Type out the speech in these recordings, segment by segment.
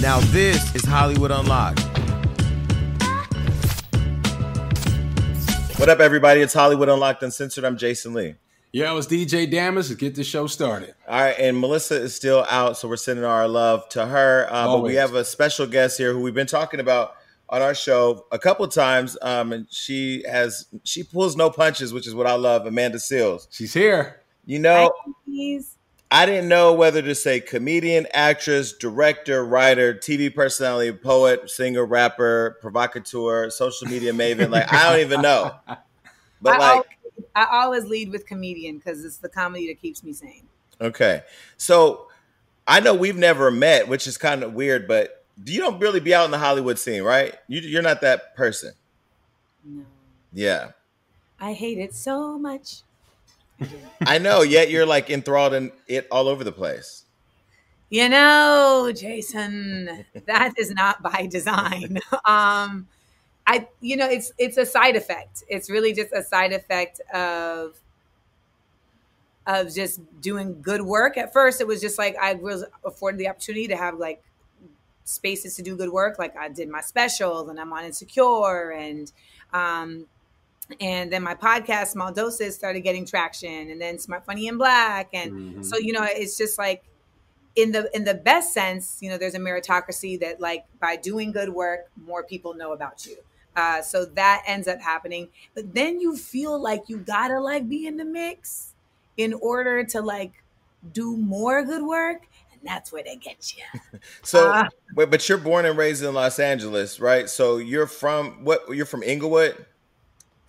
Now this is Hollywood Unlocked. What up, everybody? It's Hollywood Unlocked Uncensored. I'm Jason Lee. Yo, it's DJ Damage. Let's get the show started. All right, and Melissa is still out, so we're sending our love to her. Uh, but we have a special guest here who we've been talking about on our show a couple times, um, and she has she pulls no punches, which is what I love. Amanda Seales. She's here. You know, Please. I didn't know whether to say comedian, actress, director, writer, TV personality, poet, singer, rapper, provocateur, social media maven. Like I don't even know. But I, like, always, I always lead with comedian because it's the comedy that keeps me sane. okay, so I know we've never met, which is kind of weird. But you don't really be out in the Hollywood scene, right? You, you're not that person. No. Yeah, I hate it so much. I know. Yet you're like enthralled in it all over the place. You know, Jason, that is not by design. um, I, you know, it's it's a side effect. It's really just a side effect of of just doing good work. At first, it was just like I was afforded the opportunity to have like spaces to do good work. Like I did my special, and I'm on Insecure, and um, and then my podcast, Small Doses, started getting traction, and then Smart Funny and Black, and Mhm. so you know, it's just like in the in the best sense, you know, there's a meritocracy that like by doing good work, more people know about you. Uh, so that ends up happening, but then you feel like you gotta like be in the mix in order to like do more good work, and that's where they get you. So, wait, but you're born and raised in Los Angeles, right? So you're from what? You're from Inglewood.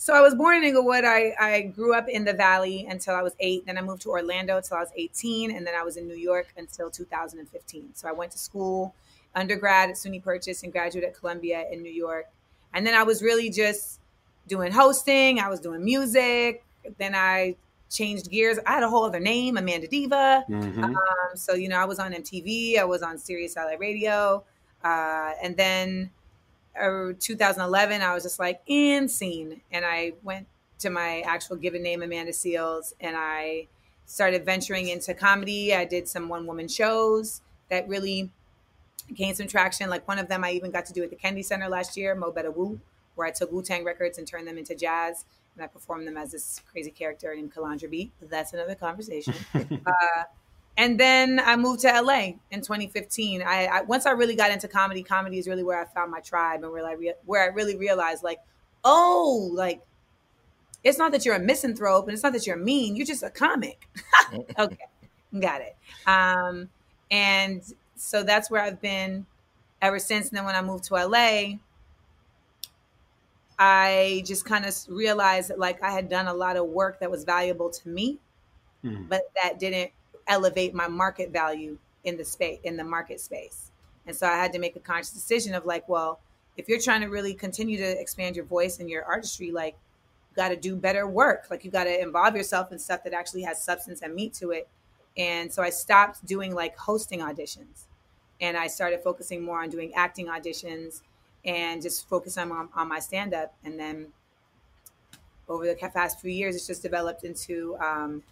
So I was born in Inglewood. I, I grew up in the Valley until I was eight. Then I moved to Orlando until I was 18. And then I was in New York until 2015. So I went to school, undergrad at SUNY Purchase and graduate at Columbia in New York. And then I was really just doing hosting. I was doing music. Then I changed gears. I had a whole other name, Amanda Diva. Mhm. Um, so you know, I was on MTV, I was on Sirius Satellite Radio, uh, and then uh, 2011, I was just like in scene, and I went to my actual given name, Amanda Seales, and I started venturing into comedy. I did some one woman shows that really gained some traction. Like one of them, I even got to do at the Kennedy Center last year, Mo Better Wu, where I took Wu Tang records and turned them into jazz. And I performed them as this crazy character named Kalandra. But that's another conversation. uh, and then I moved to LA in 2015. I, I once I really got into comedy. Comedy is really where I found my tribe and where I rea- where I really realized like, oh, like it's not that you're a misanthrope and it's not that you're mean. You're just a comic. okay, got it. Um, and so that's where I've been ever since. And then when I moved to LA, I just kind of realized that like I had done a lot of work that was valuable to me, Mhm. but that didn't elevate my market value in the space in the market space. And so I had to make a conscious decision of like, well, if you're trying to really continue to expand your voice and your artistry, like you got to do better work. Like you got to involve yourself in stuff that actually has substance and meat to it. And so I stopped doing like hosting auditions and I started focusing more on doing acting auditions and just focusing on, on my stand up. And then over the past few years, it's just developed into, um,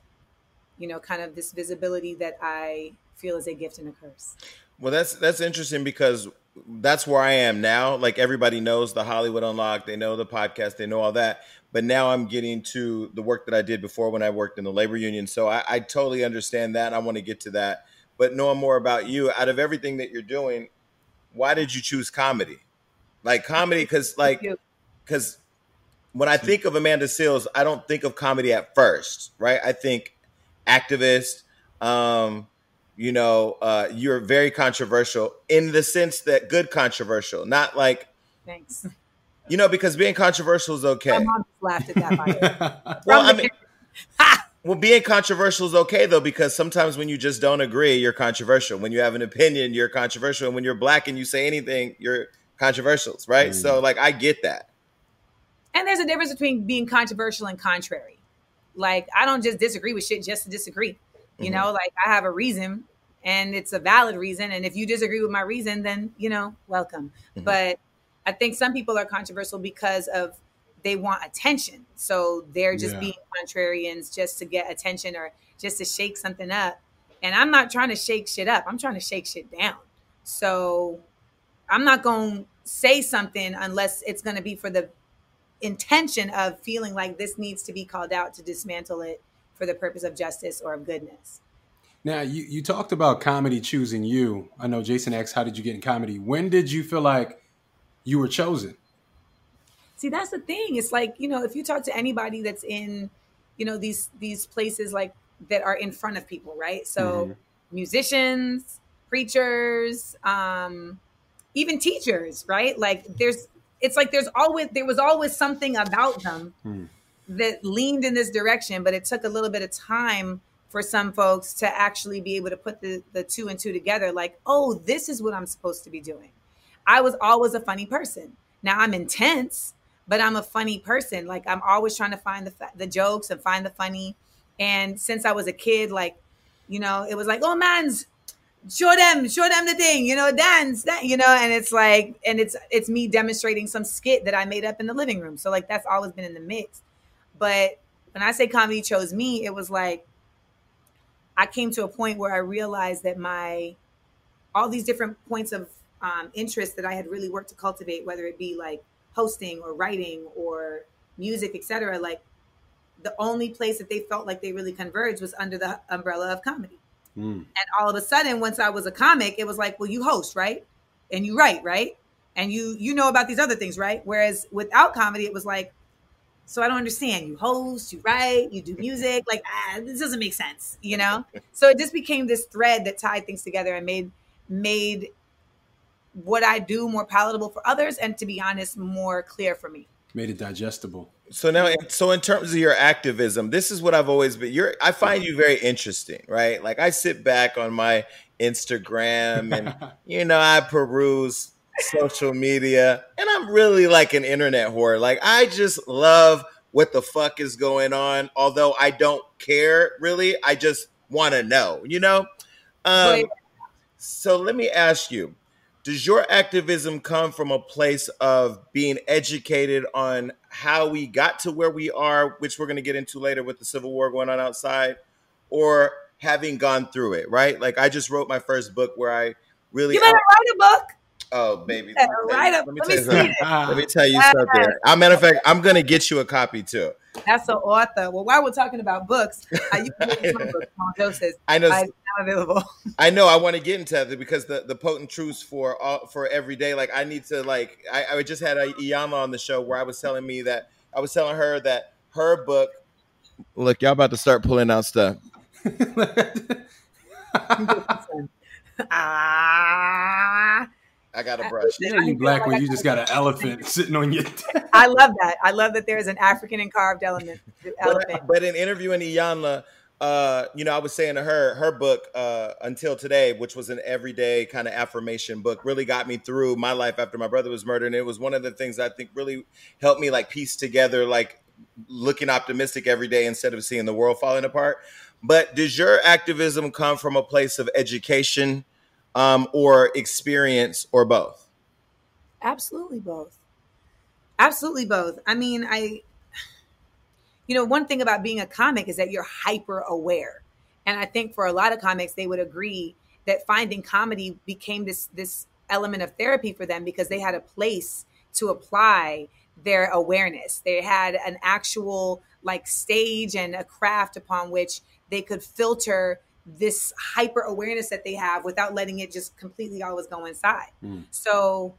you know, kind of this visibility that I feel is a gift and a curse. Well, that's that's interesting because that's where I am now. Like everybody knows the Hollywood Unlocked, they know the podcast, they know all that. But now I'm getting to the work that I did before when I worked in the labor union. So I, I totally understand that. I want to get to that. But knowing more about you, out of everything that you're doing, why did you choose comedy? Like comedy, because like because when I think of Amanda Seales, I don't think of comedy at first, right? I think activist. Um, you know, uh, you're very controversial in the sense that good controversial, not like Thanks. you know, because being controversial is okay. My okay. mom just laughed at that. By. Well, I mean, Ha! Well, being controversial is okay though, because sometimes when you just don't agree, you're controversial. When you have an opinion, you're controversial. And when you're black and you say anything, you're controversial, right? Mm. So, like, I get that. And there's a difference between being controversial and contrary. Like, I don't just disagree with shit just to disagree. You mm-hmm. know, like I have a reason and it's a valid reason. And if you disagree with my reason, then, you know, welcome. Mm-hmm. But I think some people are controversial because of they want attention. So they're just yeah. being contrarians just to get attention or just to shake something up. And I'm not trying to shake shit up. I'm trying to shake shit down. So I'm not going to say something unless it's going to be for the intention of feeling like this needs to be called out to dismantle it for the purpose of justice or of goodness. Now, you, you talked about comedy choosing you. I know Jason X, how did you get in comedy? When did you feel like you were chosen? See, that's the thing. It's like, you know, if you talk to anybody that's in, you know, these these places like that are in front of people, right? So mm-hmm. musicians, preachers, um, even teachers, right? Like there's it's like there's always there was always something about them mm. that leaned in this direction, but it took a little bit of time for some folks to actually be able to put the, the two and two together like, oh, this is what I'm supposed to be doing. I was always a funny person. Now I'm intense, but I'm a funny person. Like I'm always trying to find the the jokes and find the funny. And since I was a kid, like you know, it was like, oh man's show them, show them the thing, you know, dance, that, you know, and it's like, and it's it's me demonstrating some skit that I made up in the living room. So like that's always been in the mix. But when I say comedy chose me, it was like I came to a point where I realized that my all these different points of um, interest that I had really worked to cultivate, whether it be like hosting or writing or music, etc. Like the only place that they felt like they really converged was under the umbrella of comedy. Mm. And all of a sudden, once I was a comic, it was like, well, you host, right? And you write, right? And you you know about these other things, right? Whereas without comedy, it was like, so I don't understand. You host, you write, you do music. Like ah, this doesn't make sense, you know. so it just became this thread that tied things together and made made what I do more palatable for others, and to be honest, more clear for me. Made it digestible. So now, so in terms of your activism, this is what I've always been. You're, I find you very interesting, right? Like I sit back on my Instagram, and you know, I peruse social media, and I'm really like an internet whore. Like I just love what the fuck is going on. Although I don't care really, I just want to know. You know. Um, so let me ask you does your activism come from a place of being educated on how we got to where we are, which we're going to get into later with the Civil War going on outside, or having gone through it, right? Like I just wrote my first book where I really You better write a book. Oh, baby. Let me, let me, tell, you, let me tell you something. A matter of fact, I'm going to get you a copy too. That's an author. Well, while we're talking about books, uh, you can get my book, Doses. I know. It's available. I know. I want to get into that because the, the potent truths for all, for every day. Like I need to like. I, I just had a Iyanla on the show where I was telling me that I was telling her that her book. Look, y'all about to start pulling out stuff. ah. I got a brush. Yeah, you black like when you just got an elephant sitting on your. I love that. I love that there is an African and carved element. Elephant. But, but in interviewing Iyanla, uh, you know, I was saying to her, her book, uh, Until Today, which was an everyday kind of affirmation book, really got me through my life after my brother was murdered. And it was one of the things I think really helped me like piece together, like looking optimistic every day instead of seeing the world falling apart. But does your activism come from a place of education? Um, or experience or both? Absolutely both. Absolutely both. I mean, I, you know, one thing about being a comic is that you're hyper aware. And I think for a lot of comics, they would agree that finding comedy became this this element of therapy for them because they had a place to apply their awareness. They had an actual like stage and a craft upon which they could filter this hyper awareness that they have without letting it just completely always go inside. Mm. So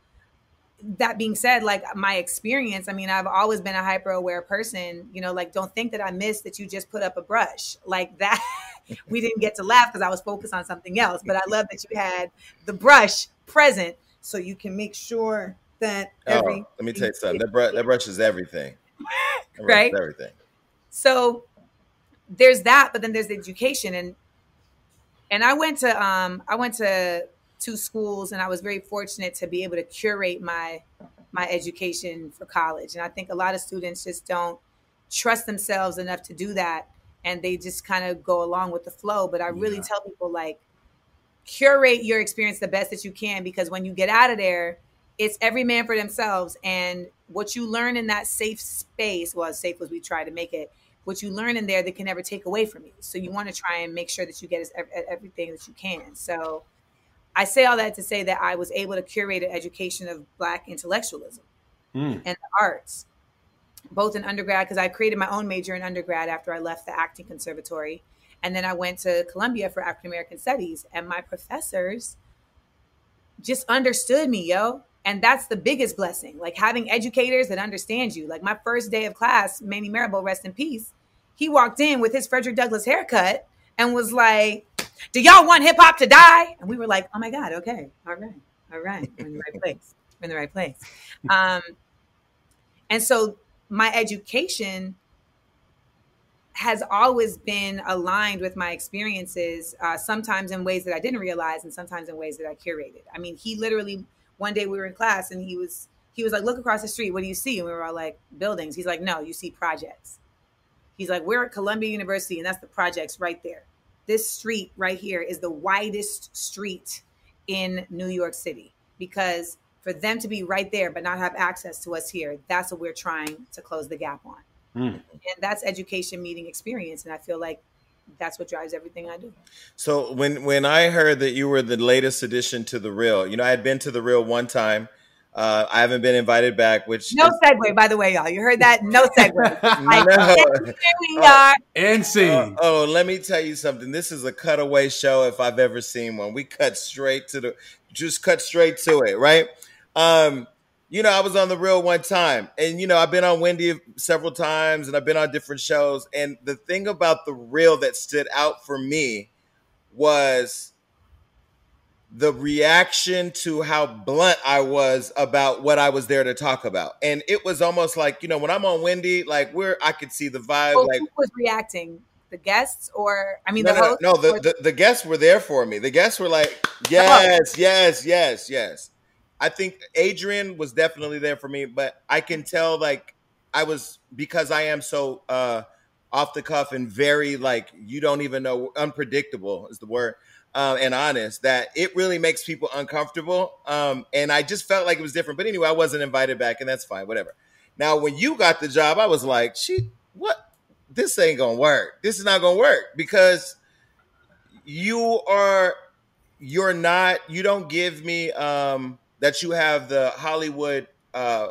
that being said, like my experience, I mean, I've always been a hyper aware person, you know, like don't think that I missed that you just put up a brush like that. we didn't get to laugh because I was focused on something else, but I love that you had the brush present so you can make sure that oh, let me tell you something. That brush, that brush is everything. right. Is everything. So there's that, but then there's the education and and I went to um I went to two schools and I was very fortunate to be able to curate my my education for college. And I think a lot of students just don't trust themselves enough to do that and they just kind of go along with the flow. But I really yeah. tell people like curate your experience the best that you can because when you get out of there, it's every man for themselves. And what you learn in that safe space, well, as safe as we try to make it, what you learn in there, they can never take away from you. So you want to try and make sure that you get everything that you can. So I say all that to say that I was able to curate an education of Black intellectualism mm. and the arts, both in undergrad, because I created my own major in undergrad after I left the acting conservatory. And then I went to Columbia for African American studies, and my professors just understood me, yo. And that's the biggest blessing. Like having educators that understand you. Like my first day of class, Manning Marable, rest in peace, he walked in with his Frederick Douglass haircut and was like, do y'all want hip hop to die? And we were like, oh my God, okay, all right, all right, we're in the right place. We're in the right place. Um, and so my education has always been aligned with my experiences, uh, sometimes in ways that I didn't realize, and sometimes in ways that I curated. I mean, he literally one day we were in class and he was he was like, "Look across the street. What do you see?" And we were all like, "Buildings." He's like, "No, you see projects." He's like, "We're at Columbia University, and that's the projects right there." this street right here is the widest street in New York City because for them to be right there but not have access to us here, that's what we're trying to close the gap on. Mm. And that's education meeting experience. And I feel like that's what drives everything I do. So when when I heard that you were the latest addition to the Real, you know, I had been to the Real one time uh, I haven't been invited back, which no is- segue, by the way, y'all. You heard that? No segue. no. Here we are. And scene. Oh, oh, let me tell you something. This is a cutaway show if I've ever seen one. We cut straight to the, just cut straight to it, right? Um, you know, I was on the real one time, and you know, I've been on Wendy several times, and I've been on different shows. And the thing about the real that stood out for me was the reaction to how blunt I was about what I was there to talk about. And it was almost like, you know, when I'm on Wendy, like where I could see the vibe. Well, like who was reacting? The guests or I mean no, the no, no, the, the, the, guests were there for me. The guests were like, yes, yes, yes, yes. I think Adrienne was definitely there for me, but I can tell like I was because I am so uh off the cuff and very like you don't even know unpredictable is the word uh, and honest that it really makes people uncomfortable. Um, and I just felt like it was different. But anyway, I wasn't invited back, and that's fine, whatever. Now, when you got the job, I was like, "She, what? This ain't gonna work. This is not gonna work because you are, you're not. You don't give me um, that you have the Hollywood." Uh,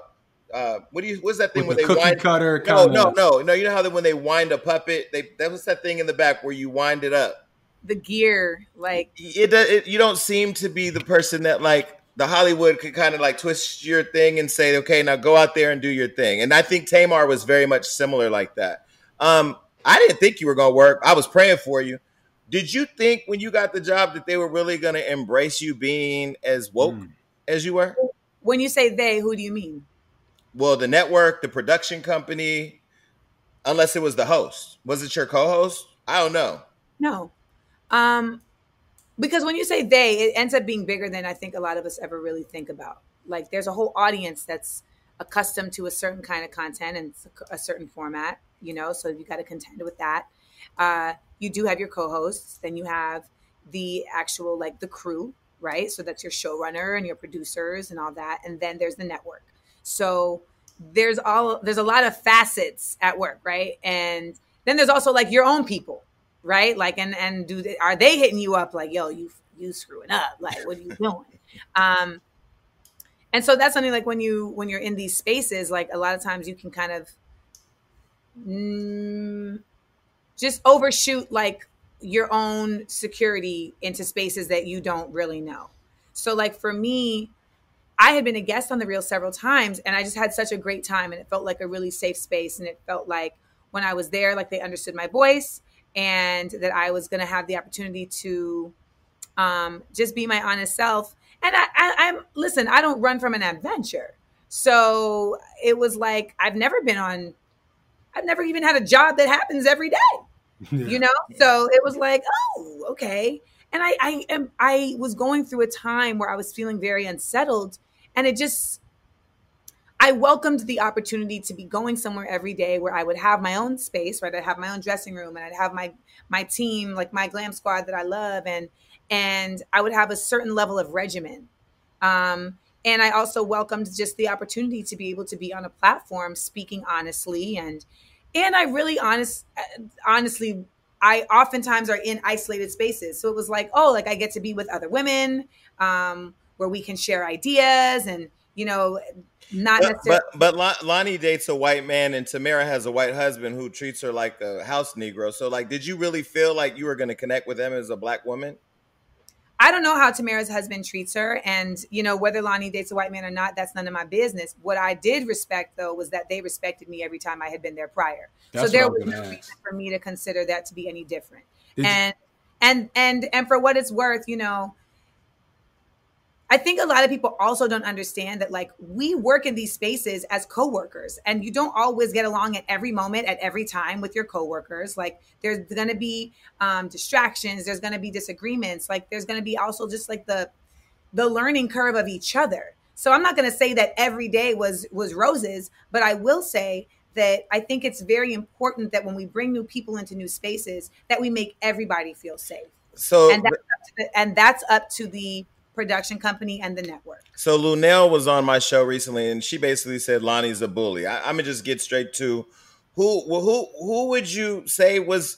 uh, what do you? What's that thing With when the they wind? Cutter no, no, no, no. You know how that when they wind a puppet, they that was that thing in the back where you wind it up the gear like it, it, you don't seem to be the person that like the Hollywood could kind of like twist your thing and say, okay, now go out there and do your thing. And I think Tamar was very much similar like that. Um, I didn't think you were gonna work. I was praying for you. Did you think when you got the job that they were really gonna embrace you being as woke mm. as you were? When you say they, who do you mean? Well, the network, the production company, unless it was the host. Was it your co-host? I don't know. No. Um, because when you say they, it ends up being bigger than I think a lot of us ever really think about. Like there's a whole audience that's accustomed to a certain kind of content and a certain format, you know, so you got to contend with that. Uh, you do have your co-hosts, then you have the actual like the crew, right? So that's your showrunner and your producers and all that, and then there's the network. So there's all there's a lot of facets at work, right? And then there's also like your own people, right? Like, and and do they, are they hitting you up like, yo, you you screwing up? Like, what are you doing? um, and so that's something like when you when you're in these spaces, like a lot of times you can kind of mm, just overshoot like your own security into spaces that you don't really know. So, like for me, I had been a guest on the Real several times, and I just had such a great time, and it felt like a really safe space, and it felt like when I was there, like they understood my voice and that I was going to have the opportunity to um, just be my honest self. And I, I, I'm listen. I don't run from an adventure, so it was like I've never been on. I've never even had a job that happens every day. Yeah. You know? So it was like, oh, okay. And I I am I was going through a time where I was feeling very unsettled and it just I welcomed the opportunity to be going somewhere every day where I would have my own space, right? I'd have my own dressing room and I'd have my my team, like my glam squad that I love, and and I would have a certain level of regimen. Um, and I also welcomed just the opportunity to be able to be on a platform speaking honestly and and I really honest honestly I oftentimes are in isolated spaces. So it was like, oh, like I get to be with other women um, where we can share ideas and you know not but, necessarily. But, but Loni dates a white man, and Tamera has a white husband who treats her like a house Negro. So, like, did you really feel like you were going to connect with them as a black woman? I don't know how Tamera's husband treats her, and you know whether Loni dates a white man or not. That's none of my business. What I did respect, though, was that they respected me every time I had been there prior. That's so there was no reason for me to consider that to be any different. Did and you- and and and for what it's worth, you know, I think a lot of people also don't understand that like we work in these spaces as coworkers and you don't always get along at every moment at every time with your coworkers. Like there's going to be um, distractions, there's going to be disagreements, like there's going to be also just like the the learning curve of each other. So I'm not going to say that every day was was roses, but I will say that I think it's very important that when we bring new people into new spaces that we make everybody feel safe. So and that's, the, and that's up to the production company and the network. So Luenell was on my show recently, and she basically said Loni's a bully. I, am gonna just get straight to who who who would you say was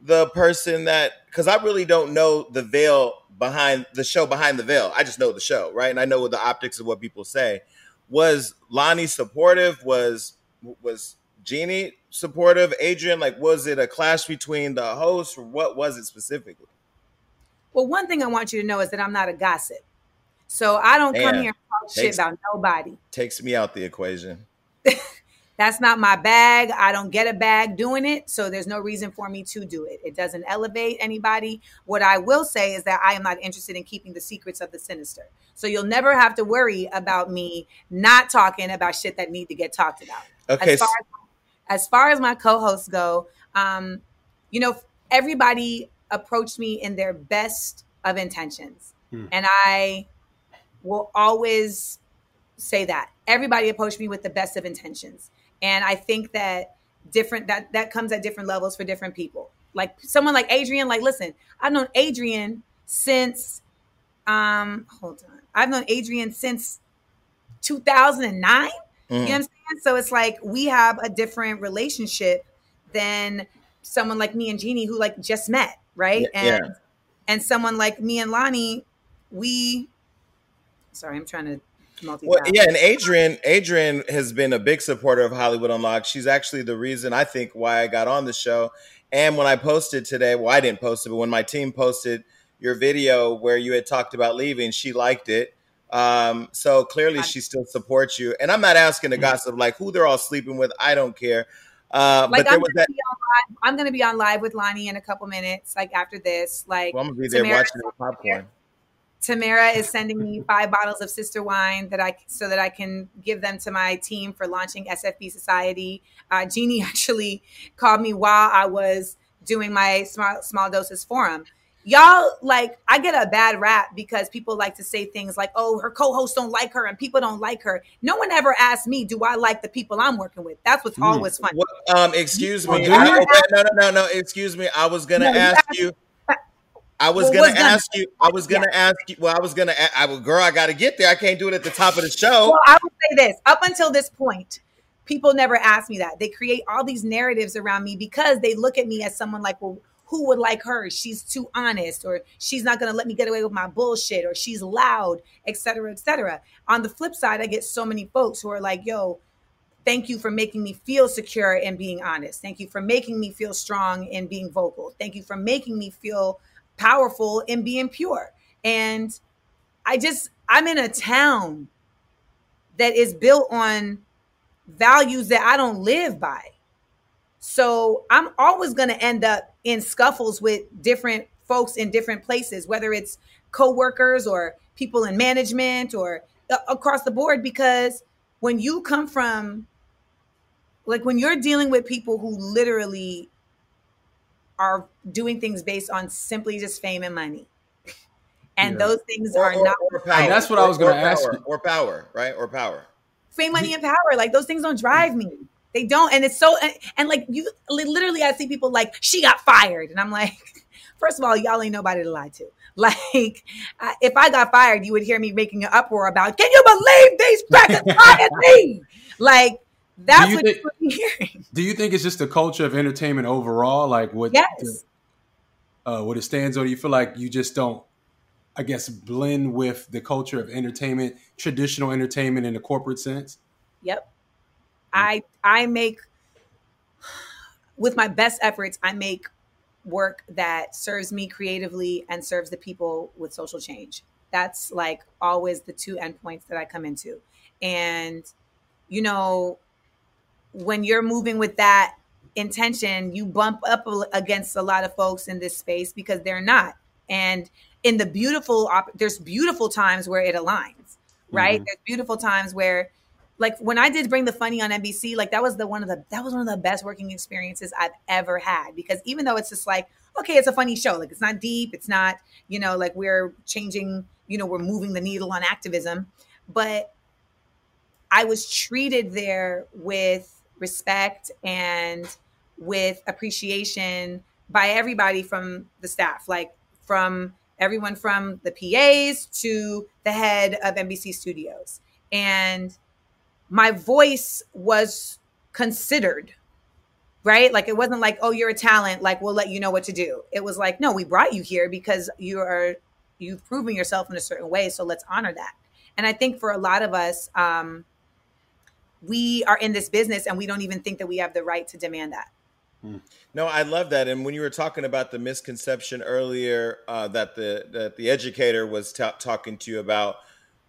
the person that because I really don't know the veil behind the show behind the veil. I just know the show, right? And I know what the optics of what people say. Was Loni supportive? Was was Jeannie supportive? Adrienne, like, was it a clash between the hosts, or what was it specifically? Well, one thing I want you to know is that I'm not a gossip. So I don't Man, come here and talk takes, shit about nobody. Takes me out the equation. That's not my bag. I don't get a bag doing it. So there's no reason for me to do it. It doesn't elevate anybody. What I will say is that I am not interested in keeping the secrets of the sinister. So you'll never have to worry about me not talking about shit that need to get talked about. Okay. As far as, as, far as my co-hosts go, um, you know, everybody approached me in their best of intentions. Hmm. And I will always say that. Everybody approached me with the best of intentions. And I think that different that that comes at different levels for different people. Like someone like Adrienne, like listen, I've known Adrienne since um hold on. I've known Adrienne since 2009. Mm. You know what I'm saying? So it's like we have a different relationship than someone like me and Jeannie who like just met right? Yeah, and yeah. and someone like me and Loni, we sorry, I'm trying to well, yeah, and Adrienne, Adrienne has been a big supporter of Hollywood Unlocked. She's actually the reason I think why I got on the show. And when I posted today, well, I didn't post it, but when my team posted your video where you had talked about leaving, she liked it. Um, so clearly, she still supports you. And I'm not asking to gossip like who they're all sleeping with. I don't care. Uh, like but there I'm was that. I'm going to be on live with Loni in a couple minutes, like after this. Like, well, I'm to be there Tamera, watching the popcorn. Tamera is sending me five bottles of sister wine that I so that I can give them to my team for launching SFB Society. Uh, Jeannie actually called me while I was doing my small small doses forum y'all like I get a bad rap because people like to say things like, "Oh, her co-hosts don't like her and people don't like her." No one ever asked me, "Do I like the people I'm working with?" That's what's mm. always funny. Well, um, excuse me. I, no, no, no, no. Excuse me. I was gonna no, ask you. I was well, gonna ask gonna, you. I was gonna yeah. ask you. Well, I was gonna. I was girl. I got to get there. I can't do it at the top of the show. Well, I would say this. Up until this point, people never asked me that. They create all these narratives around me because they look at me as someone like, well, who would like her? She's too honest, or she's not gonna let me get away with my bullshit, or she's loud, etc., etc. On the flip side, I get so many folks who are like, yo, thank you for making me feel secure and being honest. Thank you for making me feel strong and being vocal. Thank you for making me feel powerful and being pure. And I just, I'm in a town that is built on values that I don't live by. So I'm always going to end up in scuffles with different folks in different places, whether it's coworkers or people in management or uh, across the board. Because when you come from, like, when you're dealing with people who literally are doing things based on simply just fame and money. And Yeah. those things Or, are or- not or power. That's what I was gonna ask you. Or power, right? Or power. fame, money, and power. Like those things don't drive me. They don't. And it's so and, and like you literally I see people like, she got fired. And I'm like, first of all, y'all ain't nobody to lie to. Like, I- if I got fired, you would hear me making an uproar about, can you believe these crackers fired me? Like, that's you what think- you would be hearing. Do you think it's just the culture of entertainment overall? Like what Yes. uh, what it stands on? You feel like you just don't, I guess, blend with the culture of entertainment, traditional entertainment in the corporate sense? Yep. I I make with my best efforts, I make work that serves me creatively and serves the people with social change. That's like always the two endpoints that I come into. And you know, when you're moving with that intention, you bump up against a lot of folks in this space because they're not. And in the beautiful, there's beautiful times where it aligns, right? Mhm. There's beautiful times where, like when I did Bring the Funny on NBC, like that was the one of the that was one of the best working experiences I've ever had because even though it's just like okay, it's a funny show, like it's not deep, it's not you know like we're changing, you know, we're moving the needle on activism, but I was treated there with respect and with appreciation by everybody from the staff, like from everyone from the PAs to the head of NBC Studios. And my voice was considered, right? Like it wasn't like, oh, you're a talent, like we'll let you know what to do. It was like, no, we brought you here because you are you've proven yourself in a certain way, so let's honor that. And I think for a lot of us, um, we are in this business and we don't even think that we have the right to demand that. No, I love that. And when you were talking about the misconception earlier uh, that the that the educator was ta talking to you about,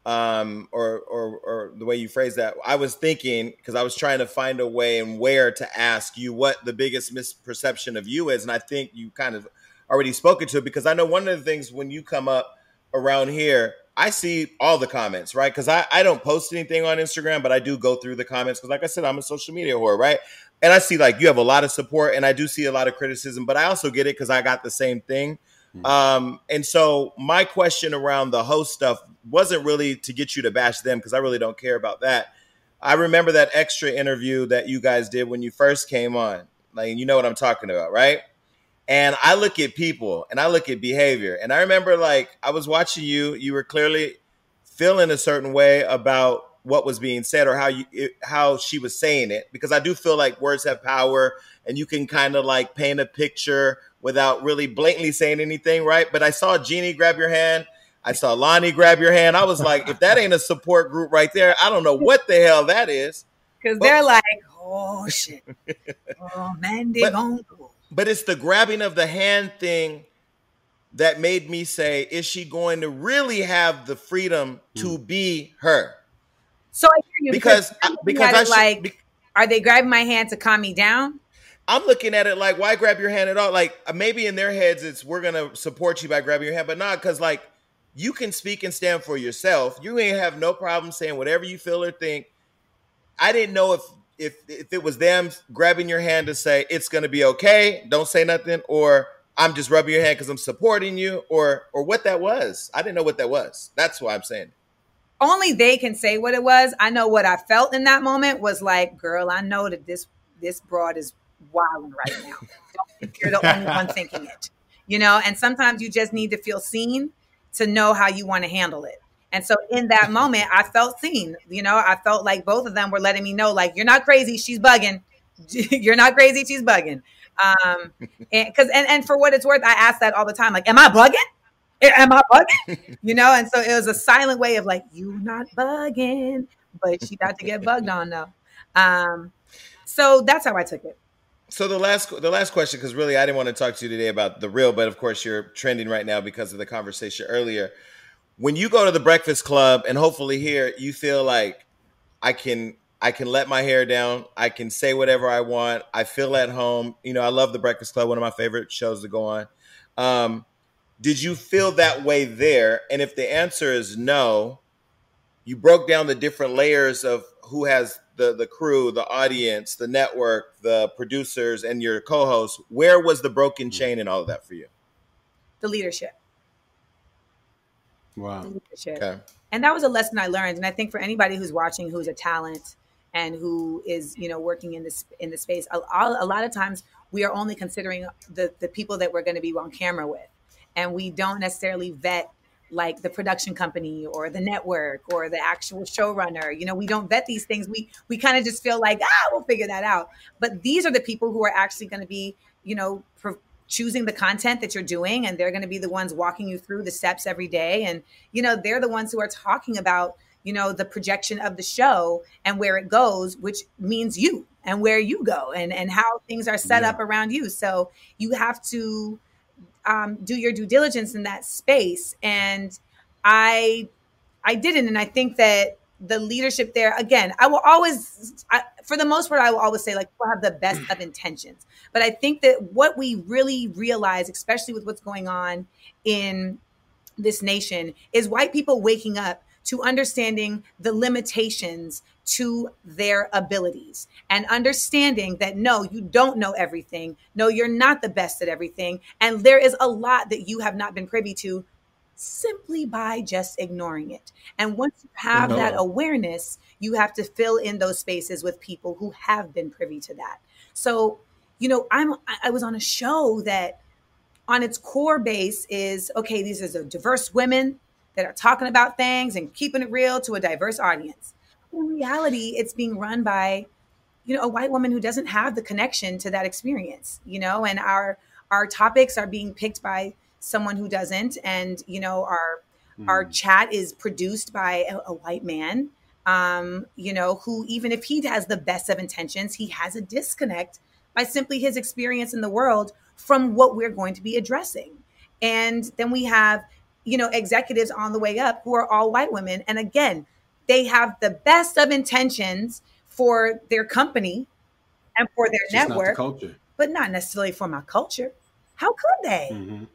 um, or, or or the way you phrase that, I was thinking because I was trying to find a way and where to ask you what the biggest misperception of you is, and I think you kind of already spoken to it because I know one of the things when you come up around here, I see all the comments, right? Because I, I don't post anything on Instagram, but I do go through the comments because, like I said, I'm a social media whore, right? And I see like you have a lot of support, and I do see a lot of criticism, but I also get it because I got the same thing. Um, and so my question around the host stuff wasn't really to get you to bash them because I really don't care about that. I remember that extra interview that you guys did when you first came on. Like, you know what I'm talking about, right? And I look at people and I look at behavior. And I remember like I was watching you, you were clearly feeling a certain way about what was being said or how you it, how she was saying it because I do feel like words have power and you can kind of like paint a picture without really blatantly saying anything, right? But I saw Jeannie grab your hand. I saw Loni grab your hand. I was like, if that ain't a support group right there, I don't know what the hell that is. Because they're like, oh shit. Oh man, they But- gon' but it's the grabbing of the hand thing that made me say, is she going to really have the freedom to hmm. be her? So I hear you Because I'm looking because I should, like, be- are they grabbing my hand to calm me down? I'm looking at it like, why grab your hand at all? Like uh, maybe in their heads, it's we're gonna support you by grabbing your hand, but not because like you can speak and stand for yourself. You ain't have no problem saying whatever you feel or think. I didn't know if if if it was them grabbing your hand to say it's gonna be okay, don't say nothing, or I'm just rubbing your hand because I'm supporting you, or or what that was. I didn't know what that was. That's why I'm saying. Only they can say what it was. I know what I felt in that moment was like, girl, I know that this this broad is wilding right now. Don't think you're the only one thinking it. You know, and sometimes you just need to feel seen to know how you want to handle it. And so in that moment, I felt seen. You know, I felt like both of them were letting me know, like, you're not crazy, she's bugging. you're not crazy, she's bugging. Um, and because and, and for what it's worth, I ask that all the time, like, am I bugging? Am I bugging? You know, and so it was a silent way of like, you not bugging, but she got to get bugged on though. Um, so that's how I took it. So the last the last question, because really I didn't want to talk to you today about the real, but of course you're trending right now because of the conversation earlier. When you go to the Breakfast Club, and hopefully here you feel like I can I can let my hair down, I can say whatever I want, I feel at home. You know, I love the Breakfast Club, one of my favorite shows to go on. Um, did you feel that way there? And if the answer is no, you broke down the different layers of who has the the crew, the audience, the network, the producers, and your co-hosts, where was the broken hmm. chain in all of that for you? The leadership. Wow. The leadership. Okay. And that was a lesson I learned. And I think for anybody who's watching, who's a talent and who is, you know, working in this in the space, a, a lot of times we are only considering the the people that we're going to be on camera with, and we don't necessarily vet like the production company or the network or the actual showrunner. You know, we don't vet these things. We we kind of just feel like ah, we'll figure that out. But these are the people who are actually going to be, you know, pro- choosing the content that you're doing, and they're going to be the ones walking you through the steps every day. And you know, they're the ones who are talking about you know the projection of the show and where it goes, which means you and where you go and and how things are set Yeah. up around you. So you have to um, do your due diligence in that space. And i i didn't. And i think that the leadership there again i will always I, for the most part i will always say like people have the best of intentions. But i think that what we really realize especially with what's going on in this nation is white people waking up to understanding the limitations to their abilities and understanding that no, you don't know everything. No, you're not the best at everything. And there is a lot that you have not been privy to simply by just ignoring it. And once you have No. that awareness, you have to fill in those spaces with people who have been privy to that. So, you know, I'm I I was on a show that on its core base is okay, these are the diverse women that are talking about things and keeping it real to a diverse audience. In reality, it's being run by, you know, a white woman who doesn't have the connection to that experience, you know, and our our topics are being picked by someone who doesn't, and you know, our our chat is produced by a, a white man, um, you know, who even if he has the best of intentions, he has a disconnect by simply his experience in the world from what we're going to be addressing. And then we have, you know, executives on the way up who are all white women. And again, they have the best of intentions for their company and for their Just the network, culture. but not necessarily for my culture. How could they? Mhm.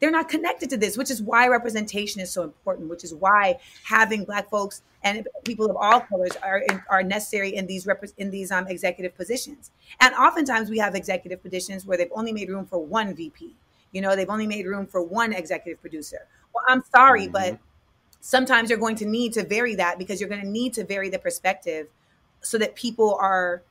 they're not connected to this, which is why representation is so important, which is why having black folks and people of all colors are are necessary in these repre- in these um, executive positions. And oftentimes we have executive positions where they've only made room for one VP. You know, they've only made room for one executive producer. Well, I'm sorry, but sometimes you're going to need to vary that because you're going to need to vary the perspective so that people are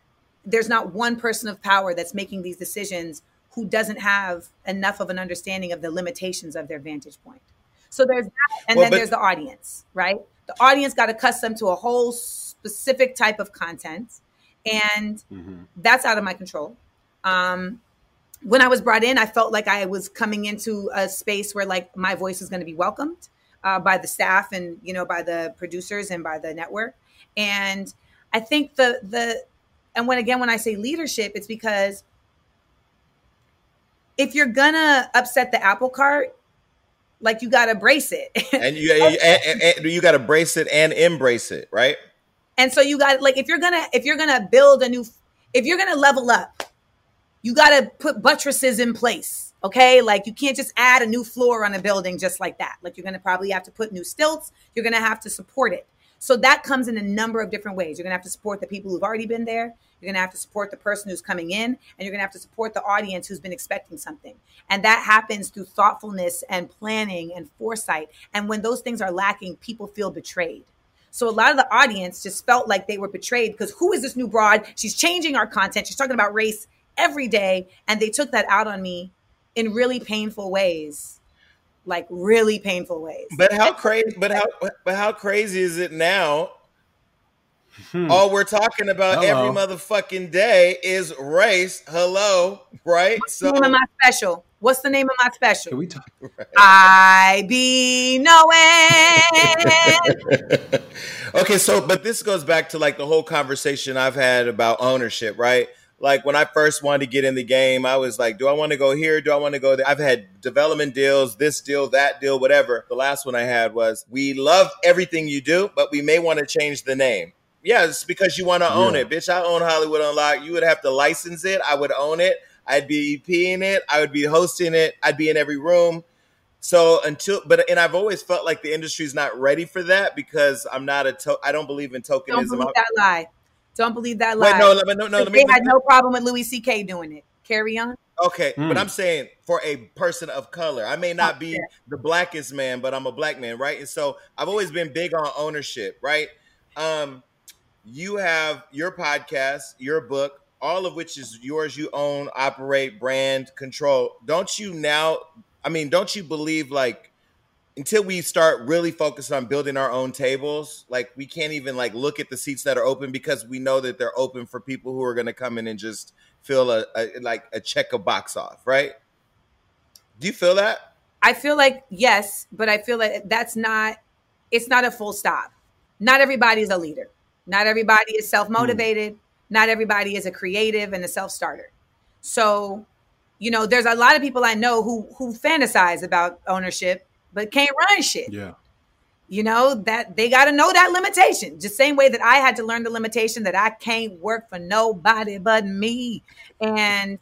there's not one person of power that's making these decisions who doesn't have enough of an understanding of the limitations of their vantage point. So there's that, and Well, then but- there's the audience, right? The audience got accustomed to a whole specific type of content, and that's out of my control. Um, when I was brought in, I felt like I was coming into a space where like my voice was going to be welcomed uh, by the staff and you know by the producers and by the network. And I think the the and when again when I say leadership, it's because if you're gonna upset the apple cart, like you gotta brace it. And you and, and- and you got to brace it and embrace it, right? And so you got like if you're gonna if you're gonna build a new if you're gonna level up, you gotta put buttresses in place. Okay, like you can't just add a new floor on a building just like that. Like you're gonna probably have to put new stilts. You're gonna have to support it. So that comes in a number of different ways. You're gonna have to support the people who've already been there. You're gonna have to support the person who's coming in, and you're gonna have to support the audience who's been expecting something. And that happens through thoughtfulness and planning and foresight. And when those things are lacking, people feel betrayed. So a lot of the audience just felt like they were betrayed because who is this new broad? She's changing our content. She's talking about race every day. And they took that out on me in really painful ways. Like really painful ways. But how crazy? But how? But how crazy is it now? Hmm. All we're talking about every motherfucking day is race. Hello, right? What's the name of my special? What's the name of my special? Can we talk? I be knowing. okay, so but this goes back to like the whole conversation I've had about ownership, right? Like when I first wanted to get in the game, I was like, do I want to go here? Do I want to go there? I've had development deals, this deal, that deal, whatever. The last one I had was, we love everything you do, but we may want to change the name. Yeah, it's because you want to own Yeah. it. Bitch, I own Hollywood Unlocked. You would have to license it. I would own it. I'd be EPing it. I would be hosting it. I'd be in every room. So until, but and I've always felt like the industry's not ready for that because I'm not a, to, I don't believe in tokenism. Don't tokenism. believe that lie. Don't believe that lie. Wait, no, let me, no, no, let me, they had no problem with Louis C.K. doing it. Carry on. Okay, Mm. but I'm saying for a person of color, I may not be Okay. the blackest man, but I'm a black man, right? And so I've always been big on ownership, right? Um, you have your podcast, your book, all of which is yours. You own, operate, brand, control. Don't you now? I mean, don't you believe like until we start really focused on building our own tables, like we can't even like look at the seats that are open because we know that they're open for people who are going to come in and just fill a, a like a check a box off, right? Do you feel that? I feel like yes, but I feel like that's not it's not a full stop. Not everybody is a leader. Not everybody is self-motivated. Hmm. Not everybody is a creative and a self-starter. So, you know, there's a lot of people I know who who fantasize about ownership but can't run shit. Yeah. You know, that they got to know that limitation. Just same way that I had to learn the limitation that I can't work for nobody but me. And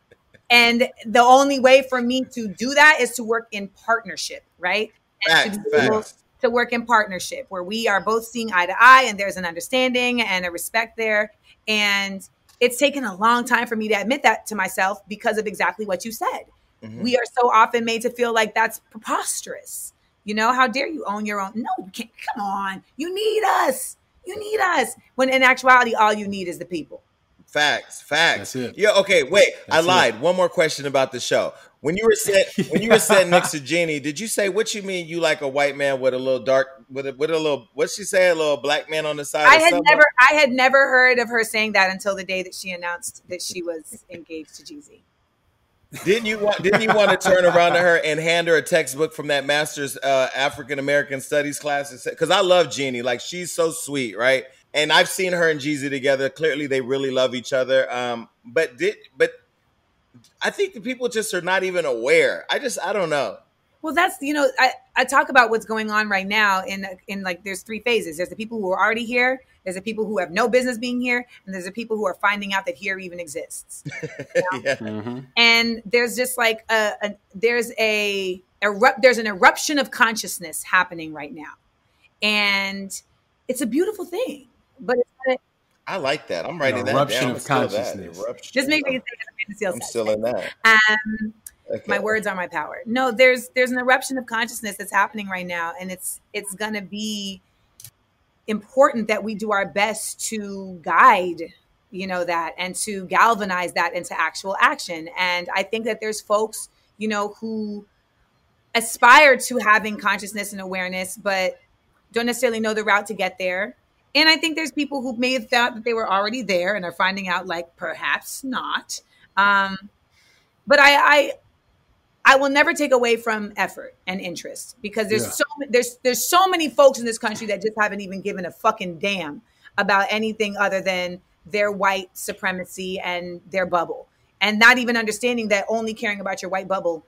and the only way for me to do that is to work in partnership, right? Facts, to, to work in partnership where we are both seeing eye to eye and there's an understanding and a respect there. And it's taken a long time for me to admit that to myself because of exactly what you said. Mhm. We are so often made to feel like that's preposterous. You know, how dare you own your own? No, you can't. Come on. You need us. You need us. When in actuality, all you need is the people. Facts, facts. That's it. Yeah. Okay. Wait. I That's it. lied. One more question about the show. When you were set, when you were sitting next to Jeannie, did you say what you mean? You like a white man with a little dark, with a, with a little, what's she say? A little black man on the side. I had something? never, I had never heard of her saying that until the day that she announced that she was engaged to Jeezy. Didn't you want? Didn't you want to turn around to her and hand her a textbook from that master's uh, African American Studies class? Because I love Jeannie. Like she's so sweet, right? And I've seen her and Jeezy together. Clearly, they really love each other. Um, but did but I think the people just are not even aware. I just I don't know. Well, that's you know, I, I talk about what's going on right now in in like there's three phases. There's the people who are already here. There's the people who have no business being here, and there's the people who are finding out that here even exists. yeah. hmm and there's just like a, a there's a erupt there's an eruption of consciousness happening right now and it's a beautiful thing but it's not, I like that. I'm writing that eruption down. of I'm that. consciousness. just make me think of the I'm still in that. um, Okay. my words are my power no there's there's an eruption of consciousness that's happening right now and it's it's gonna be important that we do our best to guide you know that and to galvanize that into actual action. And i think that there's folks you know who aspire to having consciousness and awareness but don't necessarily know the route to get there. And i think there's people who may have thought that they were already there and are finding out like perhaps not. Um, but I, I I will never take away from effort and interest because there's Yeah. so there's there's so many folks in this country that just haven't even given a fucking damn about anything other than their white supremacy and their bubble, and not even understanding that only caring about your white bubble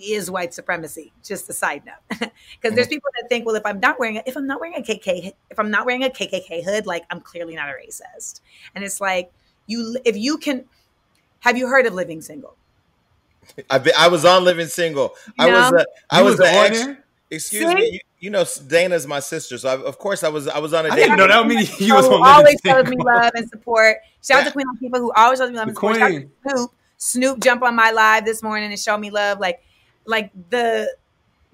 is white supremacy. Just a side note, because there's mm-hmm. people that think, well, if I'm not wearing a, if I'm not wearing a KK if I'm not wearing a KKK hood, like I'm clearly not a racist, and it's like you if you can. Have you heard of living single? I, be, I was on Living Single. I was. A, I You was, was the ex. Excuse See? me. You, you know, Dana's my sister, so I, of course I was. I was on a I date. didn't know that mean you was who on always Living shows me love and support. Shout out to Queen on people who always shows me love and The support. Shout out to Snoop. Snoop jump on my live this morning and show me love. Like, like the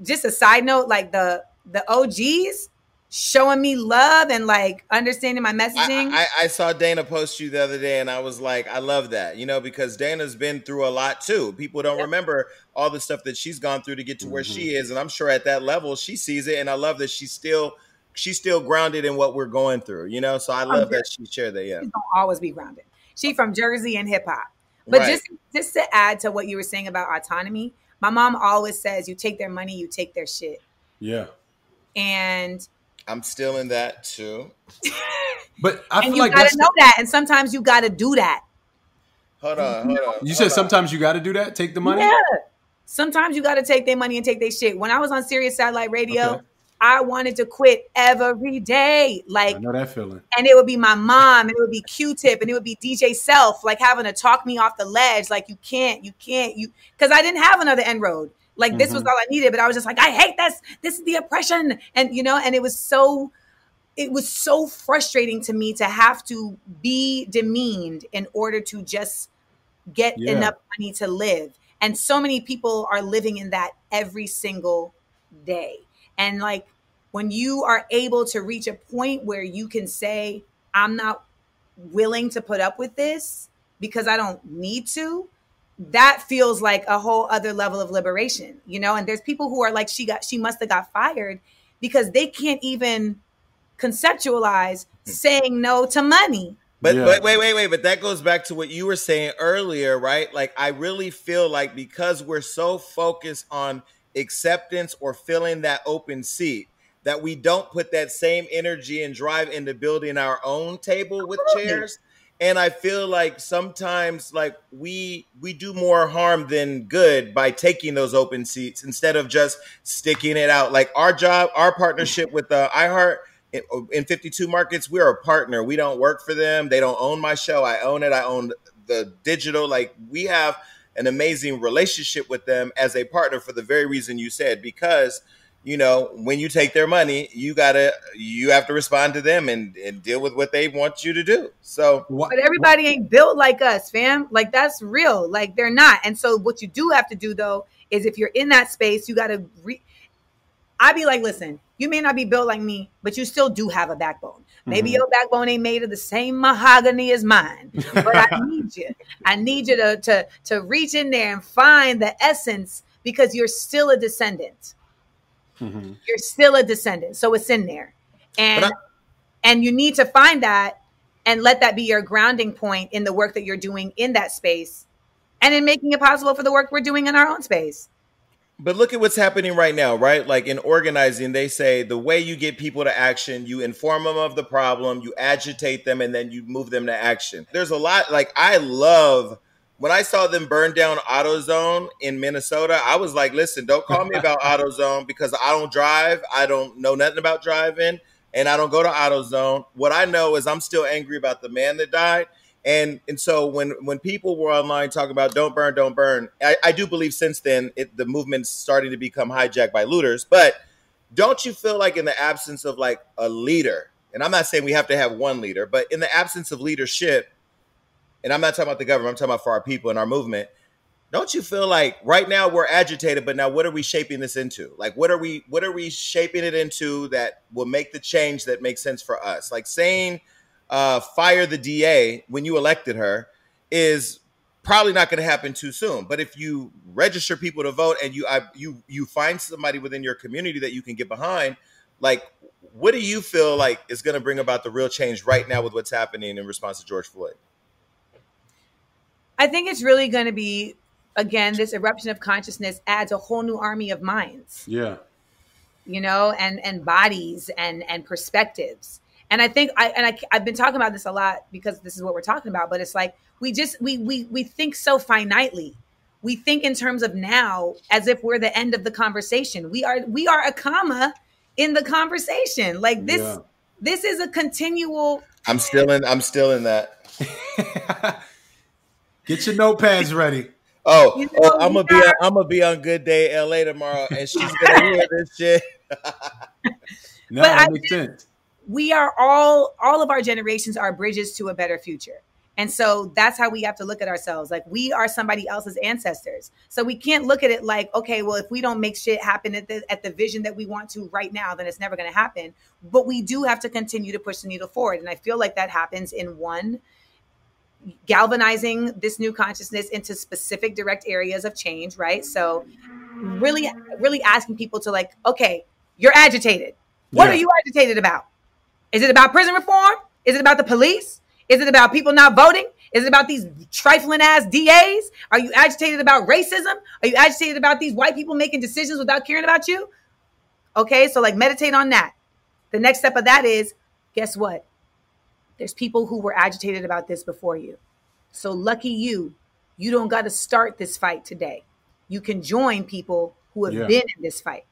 just a side note, like the the OGs showing me love and like understanding my messaging. I, I, I saw Dana post you the other day, and I was like, I love that, you know, because Dana's been through a lot too. People don't remember all the stuff that she's gone through to get to where she mm-hmm. is, and I'm sure at that level she sees it, and I love that she's still she's still grounded in what we're going through, you know. So I love that she shared that. Yeah, She's gonna always be grounded. She from Jersey and hip hop. But Right. just just to add to what you were saying about autonomy, my mom always says, "You take their money, you take their shit." Yeah. And I'm still in that too. But I and feel you like gotta know that. And sometimes you gotta do that. Hold on, hold on. you hold said on. sometimes you got to do that. Take the money. Yeah. Sometimes you gotta take their money and take their shit. When I was on Sirius Satellite Radio, Okay. I wanted to quit every day. Like I know that feeling. and it would be my mom and it would be q-tip and it would be dj self like having to talk me off the ledge like you can't you can't you because i didn't have another end road like this was Mhm. all i needed but i was just like i hate this this is the oppression and you know and it was so it was so frustrating to me to have to be demeaned in order to just get Yeah. enough money to live. And so many people are living in that every single day. And like when you are able to reach a point where you can say, I'm not willing to put up with this because I don't need to, that feels like a whole other level of liberation, you know? And there's people who are like, she got, she must have got fired because they can't even conceptualize hmm. saying no to money. But, Yeah. but wait, wait, wait. But that goes back to what you were saying earlier, right? Like, I really feel like because we're so focused on acceptance or filling that open seat, that we don't put that same energy and drive into building our own table with Absolutely. chairs. And I feel like sometimes, like we we do more harm than good by taking those open seats instead of just sticking it out. Like our job, our partnership with uh, iHeart in, in 52 markets, we're a partner. We don't work for them. They don't own my show. I own it. I own the digital. Like we have an amazing relationship with them as a partner for the very reason you said, because you know, when you take their money, you gotta you have to respond to them and, and deal with what they want you to do. So But everybody ain't built like us, fam. Like that's real. Like they're not. And so what you do have to do though is if you're in that space, you got to re- I'd be like, listen, you may not be built like me, but you still do have a backbone. Maybe Mhm. your backbone ain't made of the same mahogany as mine, but I need you. I need you to to to reach in there and find the essence because you're still a descendant. Mhm. You're still a descendant, so it's in there, and But and you need to find that and let that be your grounding point in the work that you're doing in that space, and in making it possible for the work we're doing in our own space. But look at what's happening right now, right? Like in organizing, they say the way you get people to action, you inform them of the problem, you agitate them, and then you move them to action. There's a lot, like, I love when I saw them burn down AutoZone in Minnesota. I was like, listen, don't call me about AutoZone because I don't drive, I don't know nothing about driving, and I don't go to AutoZone. What I know is I'm still angry about the man that died. And and so when when people were online talking about don't burn, don't burn, I, I do believe since then it, the movement's starting to become hijacked by looters. But don't you feel like in the absence of like a leader, and I'm not saying we have to have one leader, but in the absence of leadership, and I'm not talking about the government, I'm talking about for our people and our movement. Don't you feel like right now we're agitated, but now what are we shaping this into? Like what are we what are we shaping it into that will make the change that makes sense for us? Like saying uh, fire the DA when you elected her is probably not going to happen too soon. But if you register people to vote and you I, you you find somebody within your community that you can get behind, like what do you feel like is going to bring about the real change right now with what's happening in response to George Floyd? I think it's really going to be again this eruption of consciousness adds a whole new army of minds. Yeah. you know, and and bodies and and perspectives. And I think I and I, I've been talking about this a lot because this is what we're talking about. But it's like we just we we we think so finitely. We think in terms of now as if we're the end of the conversation. We are we are a comma in the conversation. Like this Yeah. this is a continual. I'm still in. I'm still in that. Get your notepads ready. Oh, You oh, know, oh I'm gonna be. On, I'm gonna be on Good Day LA tomorrow, and she's gonna hear this shit. No, But that I- makes sense. we are all all of our generations are bridges to a better future and so that's how we have to look at ourselves like we are somebody else's ancestors so we can't look at it like okay well if we don't make shit happen at the at the vision that we want to right now then it's never going to happen but we do have to continue to push the needle forward and i feel like that happens in one galvanizing this new consciousness into specific direct areas of change right so really really asking people to like okay you're agitated what Yeah. are you agitated about is it about prison reform? Is it about the police? Is it about people not voting? Is it about these trifling ass DAs? Are you agitated about racism? Are you agitated about these white people making decisions without caring about you? Okay, so like meditate on that. The next step of that is guess what? There's people who were agitated about this before you. So lucky you, you don't got to start this fight today. You can join people who have Yeah. been in this fight.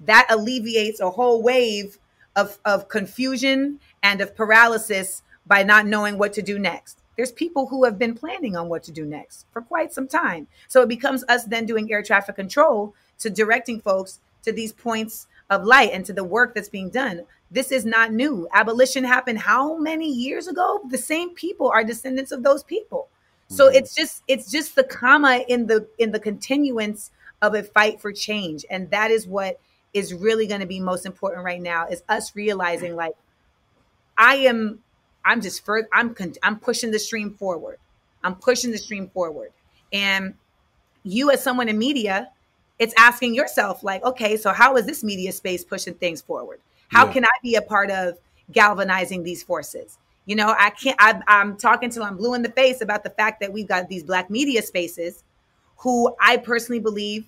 That alleviates a whole wave of, of confusion and of paralysis by not knowing what to do next. There's people who have been planning on what to do next for quite some time. So it becomes us then doing air traffic control to directing folks to these points of light and to the work that's being done. This is not new. Abolition happened how many years ago? The same people are descendants of those people. So mm-hmm. it's just it's just the comma in the in the continuance of a fight for change. And that is what is really going to be most important right now is us realizing like I am I'm just further I'm con- I'm pushing the stream forward. I'm pushing the stream forward. And you as someone in media, it's asking yourself like, okay, so how is this media space pushing things forward? How yeah. can I be a part of galvanizing these forces? You know, I can't. I, I'm talking till I'm blue in the face about the fact that we've got these black media spaces, who I personally believe,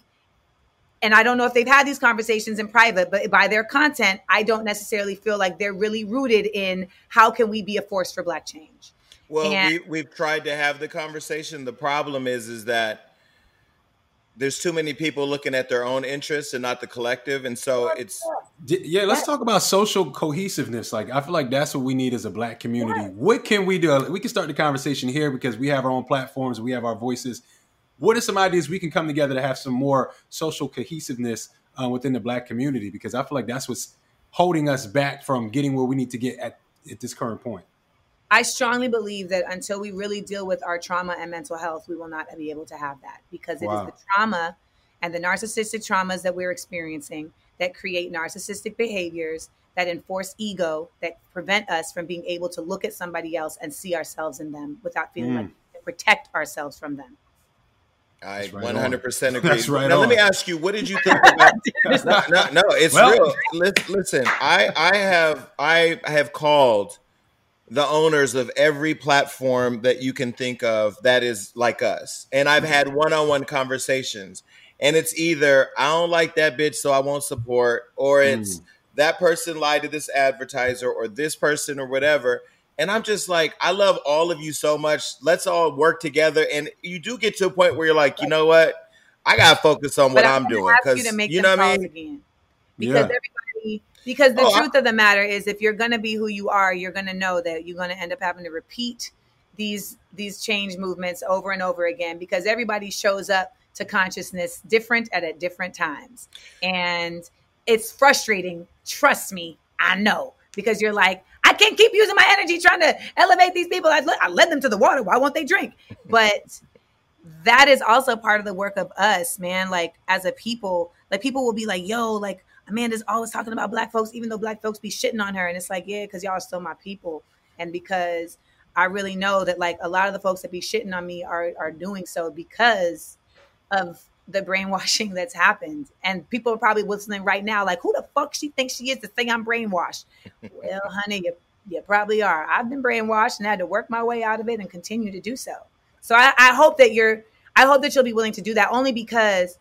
and I don't know if they've had these conversations in private, but by their content, I don't necessarily feel like they're really rooted in how can we be a force for black change. Well, and, we, we've tried to have the conversation. The problem is, is that there's too many people looking at their own interests and not the collective and so it's yeah. Let's talk about social cohesiveness. Like i feel like that's what we need as a black community. What can we do? We can start the conversation here because we have our own platforms we have our voices. What are some ideas we can come together to have some more social cohesiveness uh, within the black community? Because i feel like that's what's holding us back from getting where we need to get at, at this current point I strongly believe that until we really deal with our trauma and mental health, we will not be able to have that because it wow. is the trauma and the narcissistic traumas that we're experiencing that create narcissistic behaviors that enforce ego that prevent us from being able to look at somebody else and see ourselves in them without feeling mm. like we protect ourselves from them. I 100% agree. That's right now, on. let me ask you, what did you think about? no, no, no, it's well, real. Listen, I, I have, I have called the owners of every platform that you can think of that is like us. And I've had one on one conversations. And it's either I don't like that bitch, so I won't support, or it's mm. that person lied to this advertiser or this person or whatever. And I'm just like, I love all of you so much. Let's all work together. And you do get to a point where you're like, you know what? I gotta focus on what I'm doing because you, you know what I mean. Again. Because yeah. everybody because the oh, truth I- of the matter is, if you're going to be who you are, you're going to know that you're going to end up having to repeat these these change movements over and over again because everybody shows up to consciousness different at, at different times, and it's frustrating. Trust me, I know because you're like, I can't keep using my energy trying to elevate these people. I, I led them to the water. Why won't they drink? But that is also part of the work of us, man. Like as a people, like people will be like, yo, like Amanda's always talking about black folks, even though black folks be shitting on her. And it's like, yeah, because y'all are still my people. And because I really know that like a lot of the folks that be shitting on me are are doing so because of the brainwashing that's happened. And people are probably listening right now, like, who the fuck she thinks she is to say I'm brainwashed? well, honey, you, you probably are. I've been brainwashed and had to work my way out of it and continue to do so. So I, I hope that you're I hope that you'll be willing to do that only because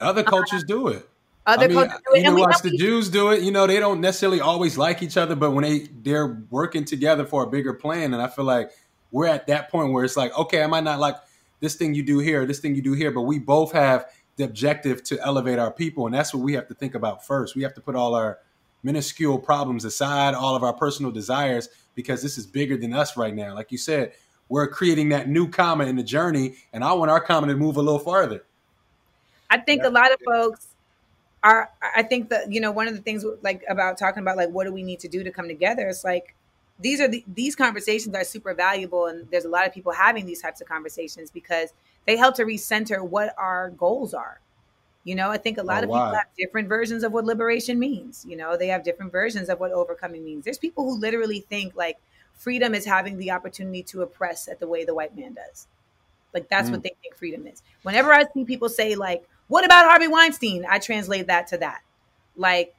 other cultures uh, do it. Other I mean, cultures do it. You watch the Jews do it. You know, they don't necessarily always like each other, but when they they're working together for a bigger plan, and I feel like we're at that point where it's like, okay, I might not like this thing you do here, this thing you do here, but we both have the objective to elevate our people, and that's what we have to think about first. We have to put all our minuscule problems aside, all of our personal desires, because this is bigger than us right now. Like you said, we're creating that new comma in the journey, and I want our comma to move a little farther. I think a lot of folks are i think that you know one of the things like about talking about like what do we need to do to come together it's like these are the, these conversations are super valuable and there's a lot of people having these types of conversations because they help to recenter what our goals are. You know i think a lot oh, of wow. people have different versions of what liberation means. You know they have different versions of what overcoming means. There's people who literally think like freedom is having the opportunity to oppress at the way the white man does. Like that's mm. what they think freedom is. Whenever i see people say like what about Harvey Weinstein? I translate that to that. Like,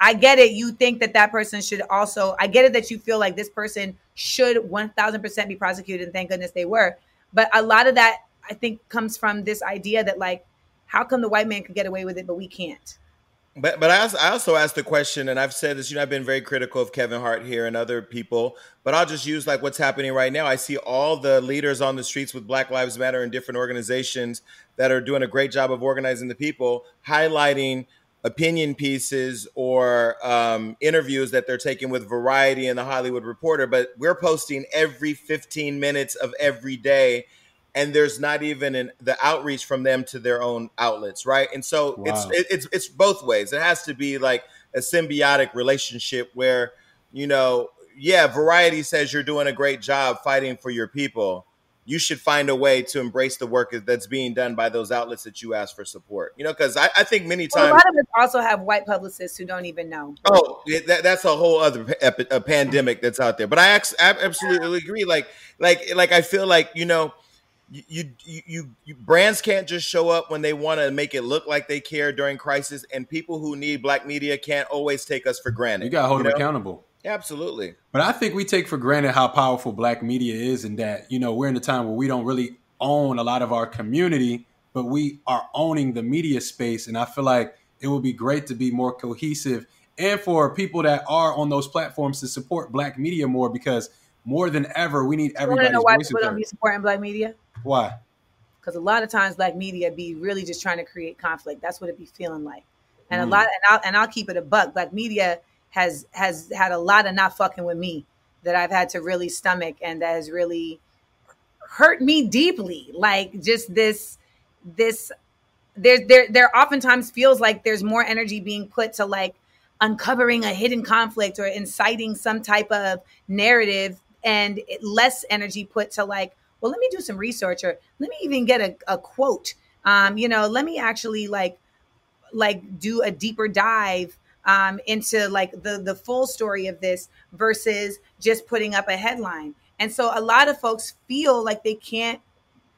I get it. You think that that person should also, I get it that you feel like this person should 1000% be prosecuted, and thank goodness they were. But a lot of that, I think, comes from this idea that, like, how come the white man could get away with it, but we can't? But but I also, I also asked the question, and I've said this. You know, I've been very critical of Kevin Hart here and other people. But I'll just use like what's happening right now. I see all the leaders on the streets with Black Lives Matter and different organizations that are doing a great job of organizing the people, highlighting opinion pieces or um, interviews that they're taking with Variety and the Hollywood Reporter. But we're posting every 15 minutes of every day and there's not even an, the outreach from them to their own outlets, right? And so wow. it's it, it's it's both ways. It has to be like a symbiotic relationship where you know, yeah, variety says you're doing a great job fighting for your people. You should find a way to embrace the work that's being done by those outlets that you ask for support. You know, because I, I, think many times well, a lot of us also have white publicists who don't even know. Oh, that, that's a whole other epi- a pandemic that's out there. But I, I absolutely agree. Like, like, like I feel like you know you, you, you, you, brands can't just show up when they want to make it look like they care during crisis, and people who need black media can't always take us for granted. You got to hold you them know? accountable. Absolutely. But I think we take for granted how powerful black media is, and that you know we're in a time where we don't really own a lot of our community, but we are owning the media space, and I feel like it would be great to be more cohesive, and for people that are on those platforms to support black media more because more than ever we need everybody's you know why people don't be supporting black media? Why? Because a lot of times black media be really just trying to create conflict. That's what it be feeling like. And mm. a lot, and I'll, and I'll keep it a buck. Black media has has had a lot of not fucking with me that I've had to really stomach, and that has really hurt me deeply. Like just this, this, there, there, there. Oftentimes feels like there's more energy being put to like uncovering a hidden conflict or inciting some type of narrative, and less energy put to like well, let me do some research or let me even get a, a quote. Um, you know, let me actually like like do a deeper dive um, into like the the full story of this versus just putting up a headline. And so a lot of folks feel like they can't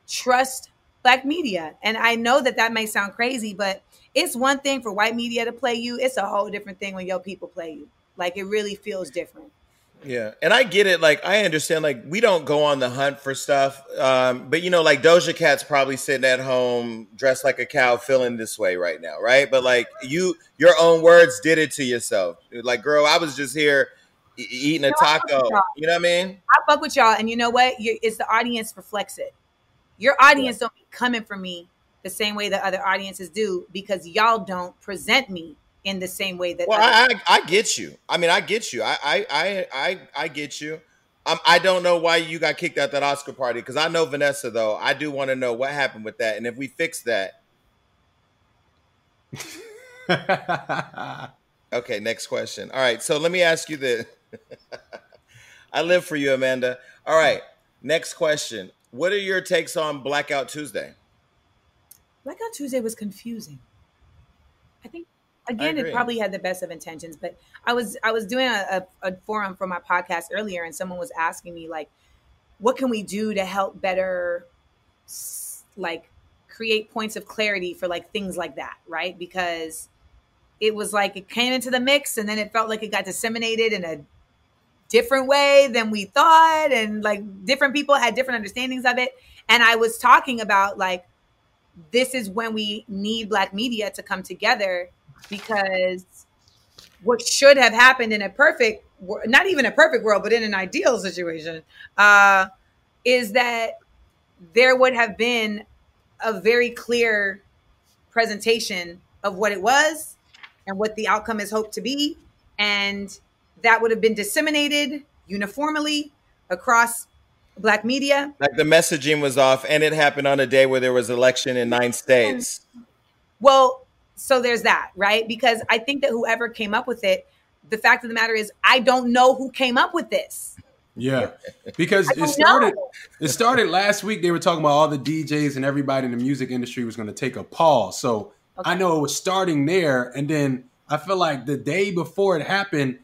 trust black media. And I know that that may sound crazy, but it's one thing for white media to play you. It's a whole different thing when your people play you. Like it really feels different. Yeah, and I get it. Like I understand. Like we don't go on the hunt for stuff, um, but you know, like Doja Cat's probably sitting at home dressed like a cow, feeling this way right now, right? But like you, your own words did it to yourself. Like, girl, I was just here e- eating a taco. You know what I mean? I fuck with y'all, and you know what? You're, it's the audience reflects it. Your audience yeah. don't be coming for me the same way that other audiences do because y'all don't present me in the same way that. Well, I, I, I get you. I mean, I get you. I I I I, I get you. Um, I don't know why you got kicked out that Oscar party because I know Vanessa though. I do want to know what happened with that, and if we fix that. okay, next question. All right, so let me ask you this. I live for you, Amanda. All right, next question. What are your takes on Blackout Tuesday? Blackout Tuesday was confusing. I think again it probably had the best of intentions but i was i was doing a, a, a, forum for my podcast earlier and someone was asking me like what can we do to help better like create points of clarity for like things like that right? Because it was like it came into the mix and then it felt like it got disseminated in a different way than we thought and like different people had different understandings of it. And i was talking about like this is when we need black media to come together because what should have happened in a perfect not even a perfect world but in an ideal situation uh, is that there would have been a very clear presentation of what it was and what the outcome is hoped to be. And that would have been disseminated uniformly across black media. Like the messaging was off and it happened on a day where there was election in nine states. Well so there's that, right? Because I think that whoever came up with it, the fact of the matter is, I don't know who came up with this. Yeah, because it started. Know. It started last week. They were talking about all the DJs and everybody in the music industry was going to take a pause. So okay. I know it was starting there, and then I feel like the day before it happened,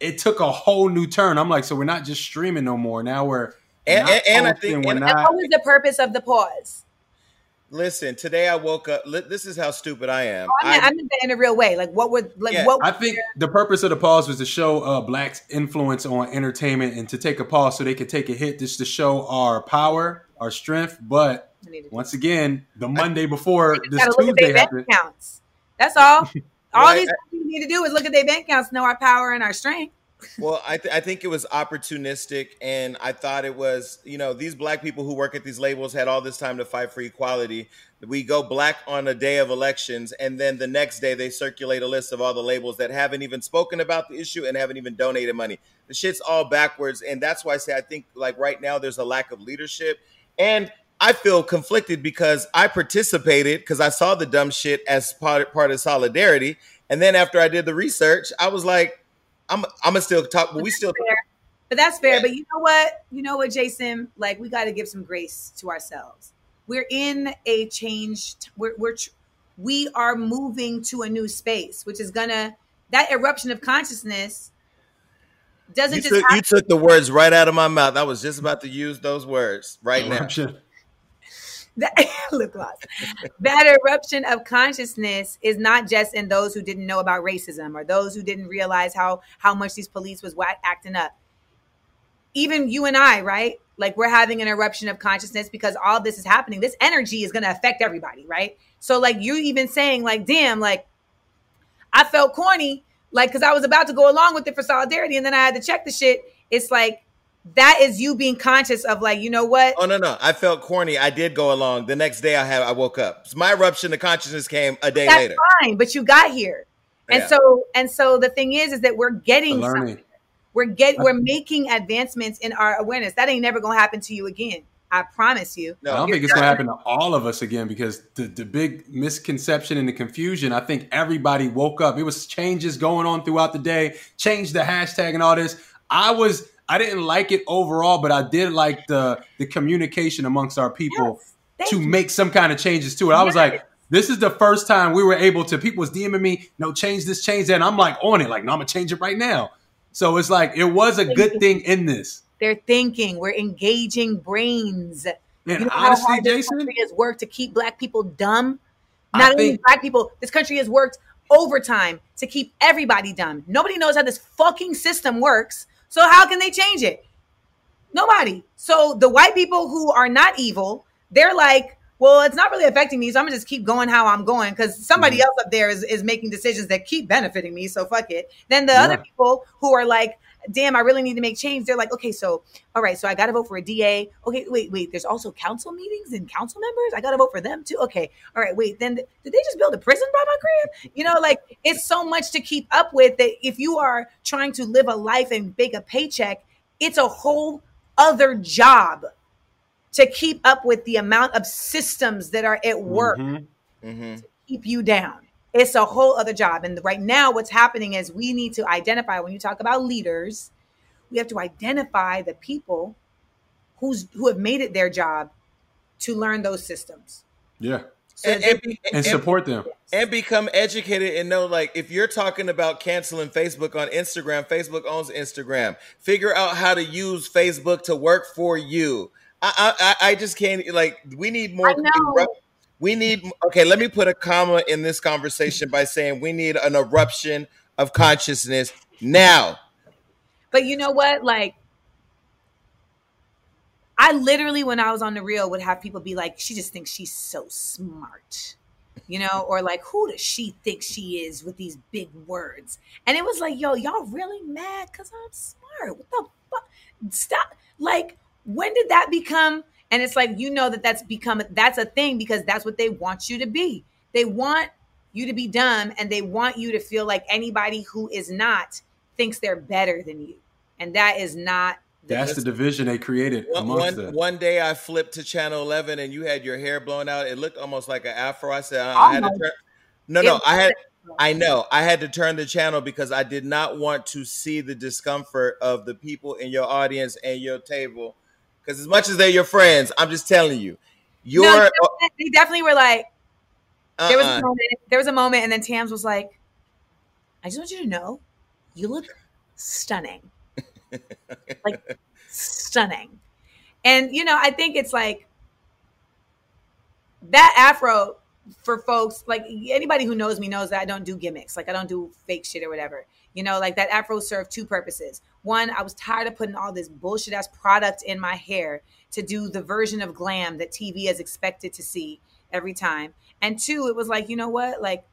it took a whole new turn. I'm like, so we're not just streaming no more. Now we're and, and, and I think we're and not. What was the purpose of the pause? Listen, today I woke up. This is how stupid I am. Oh, I, mean, I, I meant that in a real way. Like, what would like yeah, what? I think the purpose of the pause was to show uh, blacks' influence on entertainment and to take a pause so they could take a hit, just to show our power, our strength. But once again, the Monday before this Tuesday happened. Counts. That's all. all these people need to do is look at their bank accounts, know our power and our strength well, I, th- I think it was opportunistic, and I thought it was, you know, these black people who work at these labels had all this time to fight for equality. We go black on a day of elections, and then the next day they circulate a list of all the labels that haven't even spoken about the issue and haven't even donated money. The shit's all backwards, and that's why I say I think like right now there's a lack of leadership, and I feel conflicted because I participated because I saw the dumb shit as part part of solidarity, and then after I did the research, I was like, I'm I'm gonna still talk, but we still. Fair. But that's fair. Yeah. But you know what? You know what, Jason? Like we got to give some grace to ourselves. We're in a changed. We're we're we are moving to a new space, which is gonna that eruption of consciousness doesn't you just. Took, you took the words right out of my mouth. I was just about to use those words right eruption. now. That, lip gloss. that eruption of consciousness is not just in those who didn't know about racism or those who didn't realize how how much these police was acting up. Even you and I, right? Like we're having an eruption of consciousness because all this is happening. This energy is going to affect everybody, right? So like you even saying like, damn, like I felt corny, like because I was about to go along with it for solidarity, and then I had to check the shit. It's like that is you being conscious of like, you know what? Oh no, no. I felt corny. I did go along. The next day I had I woke up. So my eruption of consciousness came a day That's later. Fine, but you got here. And yeah. so and so the thing is is that we're getting something. We're getting we're making advancements in our awareness. That ain't never gonna happen to you again. I promise you. No, I don't think it's going to happen to all of us again because the, the big misconception and the confusion, I think everybody woke up. It was changes going on throughout the day, changed the hashtag and all this. I was, I didn't like it overall, but I did like the, the communication amongst our people yes, to you. make some kind of changes to it. I was like, this is the first time we were able to, people was DMing me, no, change this, change that. And I'm like on it, like, no, I'm going to change it right now. So it's like, it was a good thing in this. They're thinking. We're engaging brains. Man, you know honestly, Jason, country has worked to keep black people dumb. Not I only think, black people, this country has worked overtime to keep everybody dumb. Nobody knows how this fucking system works. So how can they change it? Nobody. So the white people who are not evil, they're like, well, it's not really affecting me, so I'm gonna just keep going how I'm going because somebody mm-hmm. else up there is, is making decisions that keep benefiting me. So fuck it. Then the yeah. other people who are like, damn, I really need to make change. They're like, okay, so all right, so I got to vote for a DA. Okay, wait, wait. There's also council meetings and council members. I got to vote for them too. Okay, all right, wait. Then did they just build a prison by my crib? You know, like it's so much to keep up with that. If you are trying to live a life and make a paycheck, it's a whole other job to keep up with the amount of systems that are at work mm-hmm. Mm-hmm. to keep you down it's a whole other job. And right now, what's happening is we need to identify when you talk about leaders, we have to identify the people who's who have made it their job to learn those systems. Yeah. So and, and, be, and, support them and become educated and know like if you're talking about canceling facebook on instagram facebook owns instagram figure out how to use facebook to work for you i i, I just can't like we need more we need okay let me put a comma in this conversation by saying we need an eruption of consciousness now. But you know what? Like i literally when i was on the real would have people be like she just thinks she's so smart you know? Or like who does she think she is with these big words? And it was like yo y'all really mad because i'm smart. What the fuck stop like when did that become and it's like, you know, that that's become, that's a thing because that's what they want you to be. They want you to be dumb and they want you to feel like anybody who is not thinks they're better than you. And that is not. That's the division they created one, one, one, day I flipped to channel 11 and you had your hair blown out. It looked almost like an afro. I said, uh, I had to turn. No, no, I had. I know. I had to turn the channel because I did not want to see the discomfort of the people in your audience and your table because as much as they're your friends, I'm just telling you, you're. No, they definitely were like. Uh-uh. There was a uh-uh. moment. There was a moment, and then Tams was like, "I just want you to know, you look stunning, like stunning." And you know, I think it's like that afro for folks like anybody who knows me knows that I don't do gimmicks. Like I don't do fake shit or whatever. You know, like that afro served two purposes. One, I was tired of putting all this bullshit ass product in my hair to do the version of glam that TV is expected to see every time. And two, it was like, you know what? Like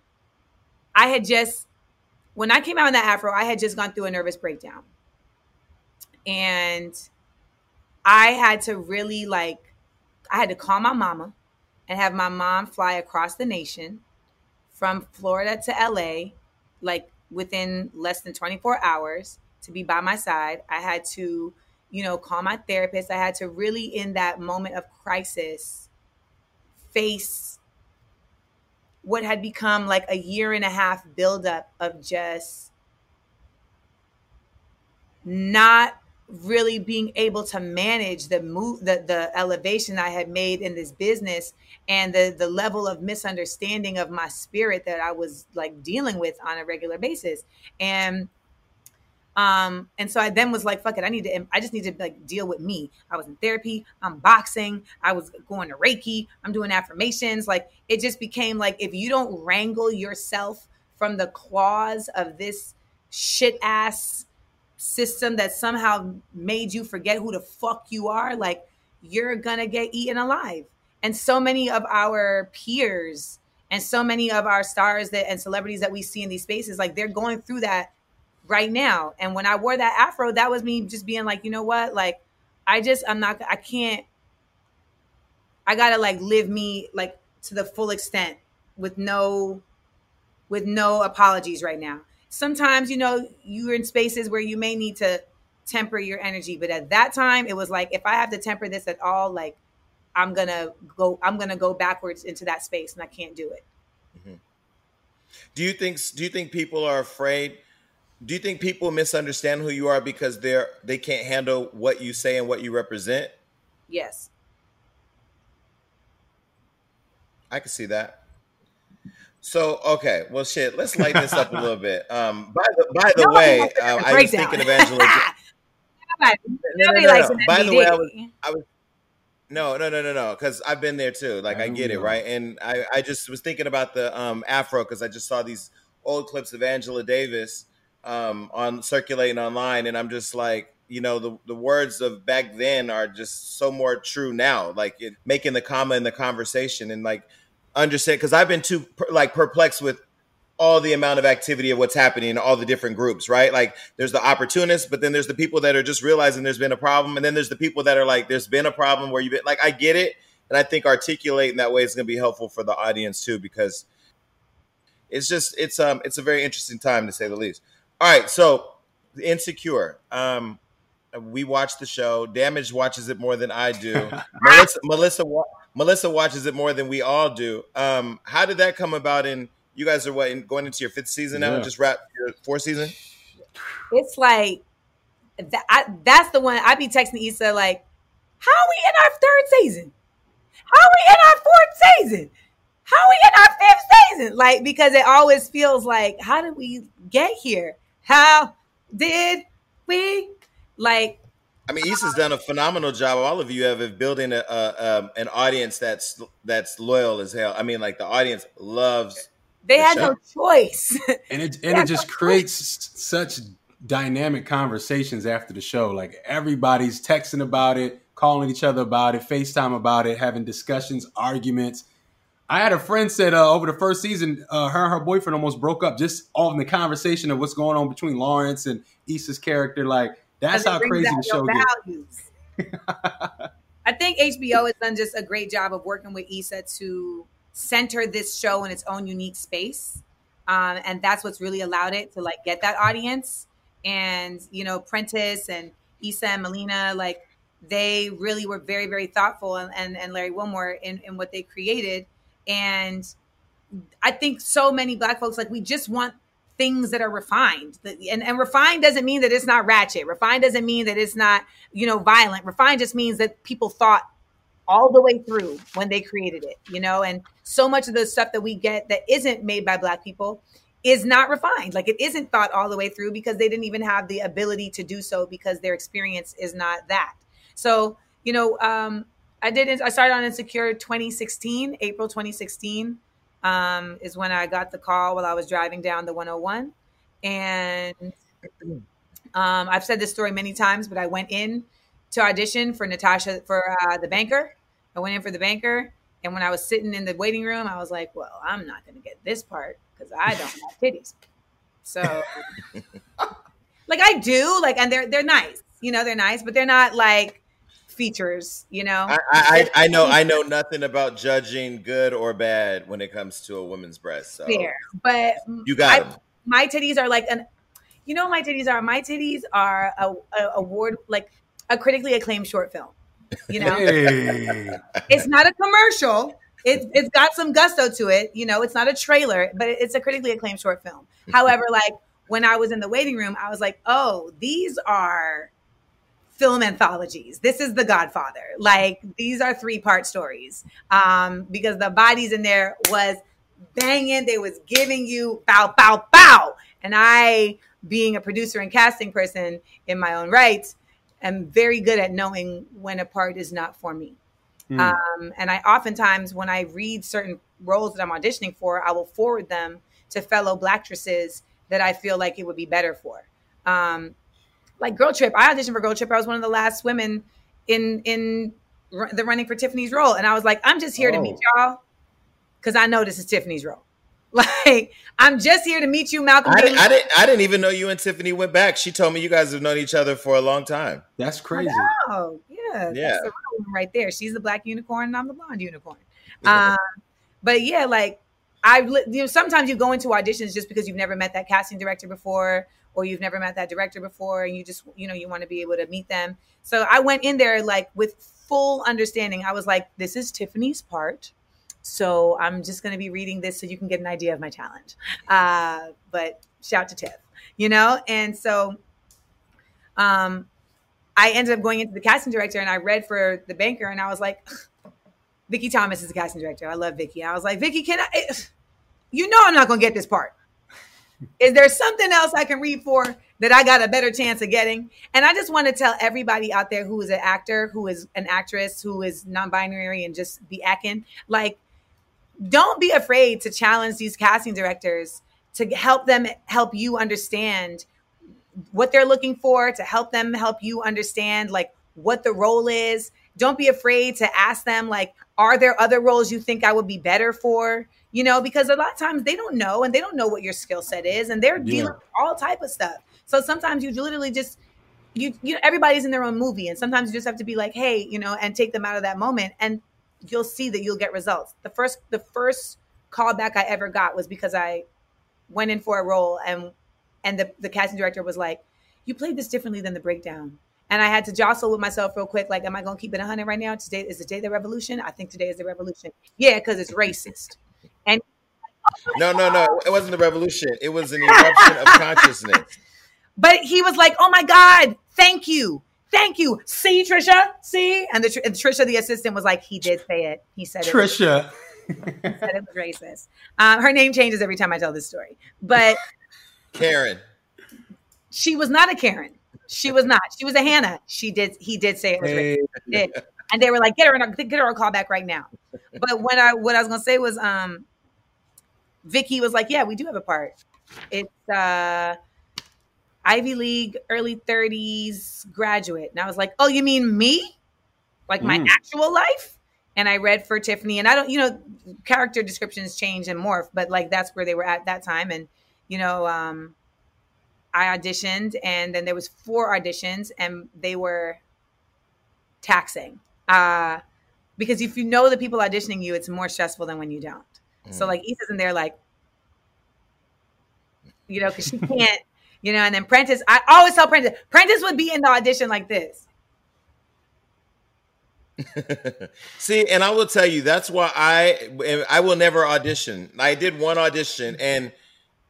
I had just when I came out in that afro, I had just gone through a nervous breakdown. And I had to really like I had to call my mama and have my mom fly across the nation from Florida to LA, like within less than 24 hours to be by my side. I had to, you know, call my therapist. I had to really, in that moment of crisis, face what had become like a year and a half buildup of just not really being able to manage the move the the elevation I had made in this business and the the level of misunderstanding of my spirit that I was like dealing with on a regular basis. And um and so I then was like fuck it I need to I just need to like deal with me. I was in therapy I'm boxing I was going to Reiki I'm doing affirmations. Like it just became like if you don't wrangle yourself from the claws of this shit ass system that somehow made you forget who the fuck you are, like you're gonna get eaten alive. And so many of our peers and so many of our stars that and celebrities that we see in these spaces, like they're going through that right now. And when I wore that afro, that was me just being like, you know what? Like, I just I'm not I can't I gotta like live me like to the full extent with no with no apologies right now sometimes you know you're in spaces where you may need to temper your energy but at that time it was like if i have to temper this at all like i'm gonna go i'm gonna go backwards into that space and i can't do it. Mm-hmm. do you think do you think people are afraid do you think people misunderstand who you are because they're they can't handle what you say and what you represent? Yes. I can see that so okay, well, shit. Let's lighten this up a little bit. Um, by the by the way, uh, I was thinking of Angela. no, no, no, By the way, I was, I was no, no, no, no, no, because I've been there too. Like I, I get know. it, right? And I, I just was thinking about the um, afro because I just saw these old clips of Angela Davis um, on circulating online, and I'm just like, you know, the the words of back then are just so more true now. Like it, making the comma in the conversation, and like understand because I've been too like perplexed with all the amount of activity of what's happening in all the different groups, right? Like there's the opportunists, but then there's the people that are just realizing there's been a problem, and then there's the people that are like, there's been a problem where you've been like, I get it, and I think articulating that way is going to be helpful for the audience too, because it's just it's um it's a very interesting time to say the least. All right, so insecure. Um, we watch the show. Damage watches it more than I do. Melissa, Melissa, Melissa watches it more than we all do. Um, how did that come about? In you guys are what in, going into your fifth season now? Yeah. Just wrap your fourth season. It's like that. I, that's the one I'd be texting Issa like, "How are we in our third season? How are we in our fourth season? How are we in our fifth season?" Like because it always feels like, "How did we get here? How did we?" Like I mean, Issa's done a phenomenal job. All of you have of building a, a um, an audience that's that's loyal as hell. I mean, like the audience loves. They the had show. no choice, and it and it just no creates choice. such dynamic conversations after the show. Like everybody's texting about it, calling each other about it, Facetime about it, having discussions, arguments. I had a friend said uh, over the first season, uh, her and her boyfriend almost broke up just on the conversation of what's going on between Lawrence and Issa's character. Like that's how crazy the show gets. I think HBO has done just a great job of working with Issa to center this show in its own unique space. Um, and that's what's really allowed it to like get that audience. And, you know, Prentice and Issa and Melina, like they really were very, very thoughtful and, and, and Larry Wilmore in, in what they created. And I think so many black folks, like we just want things that are refined. And, and refined doesn't mean that it's not ratchet. Refined doesn't mean that it's not, you know, violent. Refined just means that people thought all the way through when they created it, you know, and so much of the stuff that we get that isn't made by black people is not refined. Like it isn't thought all the way through because they didn't even have the ability to do so because their experience is not that. So, you know, um, I did, I started on Insecure 2016, April 2016 um, is when I got the call while I was driving down the 101. And um, I've said this story many times, but I went in to audition for Natasha for uh, the banker. I went in for the banker. And when I was sitting in the waiting room, I was like, well, I'm not going to get this part because I don't have titties. So, like, I do, like, and they're, they're nice, you know, they're nice, but they're not like, features you know I, I, I know i know nothing about judging good or bad when it comes to a woman's breast so Fair. but you got I, my titties are like an you know my titties are my titties are a, a award like a critically acclaimed short film. You know, hey. it's not a commercial. It, it's got some gusto to it. You know, it's not a trailer, but it's a critically acclaimed short film. However, like when I was in the waiting room, I was like, oh, these are film anthologies. This is The Godfather. Like these are three part stories um, because the bodies in there was banging. They was giving you bow, bow, bow. And I, being a producer and casting person in my own right, am very good at knowing when a part is not for me. Mm. Um, and I oftentimes, when I read certain roles that I'm auditioning for, I will forward them to fellow blackstresses that I feel like it would be better for. Um, like Girl Trip, I auditioned for Girl Trip. I was one of the last women in in the running for Tiffany's role, and I was like, I'm just here oh. to meet oh. y'all because I know this is Tiffany's role. Like, I'm just here to meet you, Malcolm. I, didn't, I didn't. I didn't even know you and Tiffany went back. She told me you guys have known each other for a long time. That's crazy. Oh, yeah, yeah. The right there. She's the black unicorn, and I'm the blonde unicorn. um, but yeah, like I, you know, sometimes you go into auditions just because you've never met that casting director before, or you've never met that director before, and you just, you know, you want to be able to meet them. So I went in there like with full understanding. I was like, this is Tiffany's part so I'm just going to be reading this so you can get an idea of my talent. Uh, but shout to Tiff, you know? And so um, I ended up going into the casting director and I read for the banker and I was like, Vicki Thomas is the casting director. I love Vicki. I was like, Vicki, can I? You know, I'm not going to get this part. Is there something else I can read for that I got a better chance of getting? And I just want to tell everybody out there who is an actor, who is an actress, who is non-binary, and just be acting like don't be afraid to challenge these casting directors to help them help you understand what they're looking for to help them help you understand like what the role is don't be afraid to ask them like are there other roles you think i would be better for you know because a lot of times they don't know and they don't know what your skill set is and they're yeah. dealing with all type of stuff so sometimes you literally just you you know everybody's in their own movie and sometimes you just have to be like hey you know and take them out of that moment and you'll see that you'll get results. The first the first callback I ever got was because I went in for a role and and the, the casting director was like, You played this differently than the breakdown. And I had to jostle with myself real quick, like, am I gonna keep it 100 right now? Today is the day of the revolution. I think today is the revolution. Yeah, because it's racist. And no, no, no, it wasn't the revolution. It was an eruption of consciousness. But he was like, "Oh my God, thank you." Thank you. See, Trisha? See? And, the, and Trisha, the assistant, was like, he did say it. He said it. Trisha. said it was racist. Um, her name changes every time I tell this story. But Karen. She was not a Karen. She was not. She was a Hannah. She did. He did say it was hey. racist. And they were like, get her, a, get her a call back right now. But what I what I was gonna say was, um, Vicki was like, yeah, we do have a part. It's uh Ivy League, early 30s graduate. And I was like, oh, you mean me? Like mm. my actual life? And I read for Tiffany, and I don't, you know, character descriptions change and morph, but like that's where they were at that time. And, you know, um, I auditioned, and then there was four auditions, and they were taxing. Uh, because if you know the people auditioning you, it's more stressful than when you don't. Mm. So like Issa's in there like, you know, because she can't you know, and then Prentice, I always tell Prentice, Prentice would be in the audition like this. See, and I will tell you that's why I I will never audition. I did one audition and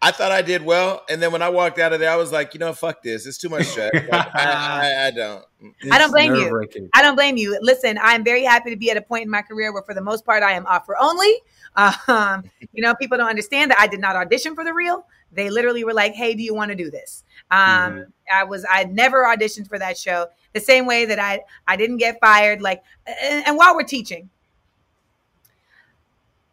I thought I did well, and then when I walked out of there, I was like, you know, fuck this. It's too much stress. Like, I, I, I, don't. It's I don't blame you. I don't blame you. Listen, I'm very happy to be at a point in my career where, for the most part, I am offer only. Um, you know, people don't understand that I did not audition for the real. They literally were like, "Hey, do you want to do this?" Um, mm-hmm. I was I never auditioned for that show. The same way that I I didn't get fired. Like, and, and while we're teaching,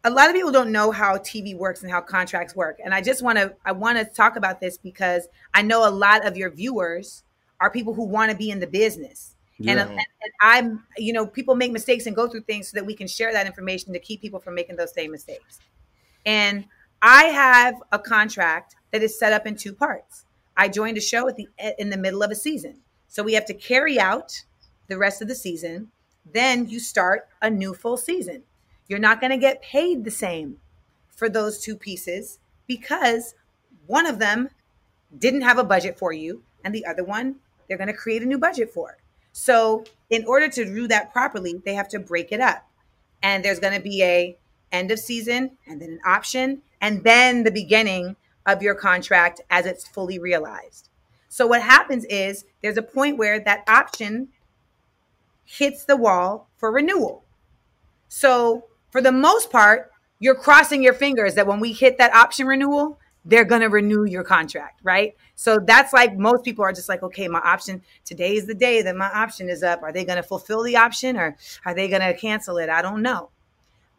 a lot of people don't know how TV works and how contracts work. And I just want to I want to talk about this because I know a lot of your viewers are people who want to be in the business. Yeah. And, and, and, I'm, you know, people make mistakes and go through things so that we can share that information to keep people from making those same mistakes. And I have a contract that is set up in two parts. I joined a show at the eh, in the middle of a season. So we have to carry out the rest of the season. Then you start a new full season. You're not going to get paid the same for those two pieces because one of them didn't have a budget for you and the other one they're going to create a new budget for. So in order to do that properly, they have to break it up. And there's going to be a end of season and then an option and then the beginning of your contract as it's fully realized. So what happens is there's a point where that option hits the wall for renewal. So for the most part, you're crossing your fingers that when we hit that option renewal, they're going to renew your contract, right? So that's like most people are just like, okay, my option today is the day that my option is up. Are they going to fulfill the option or are they going to cancel it? I don't know.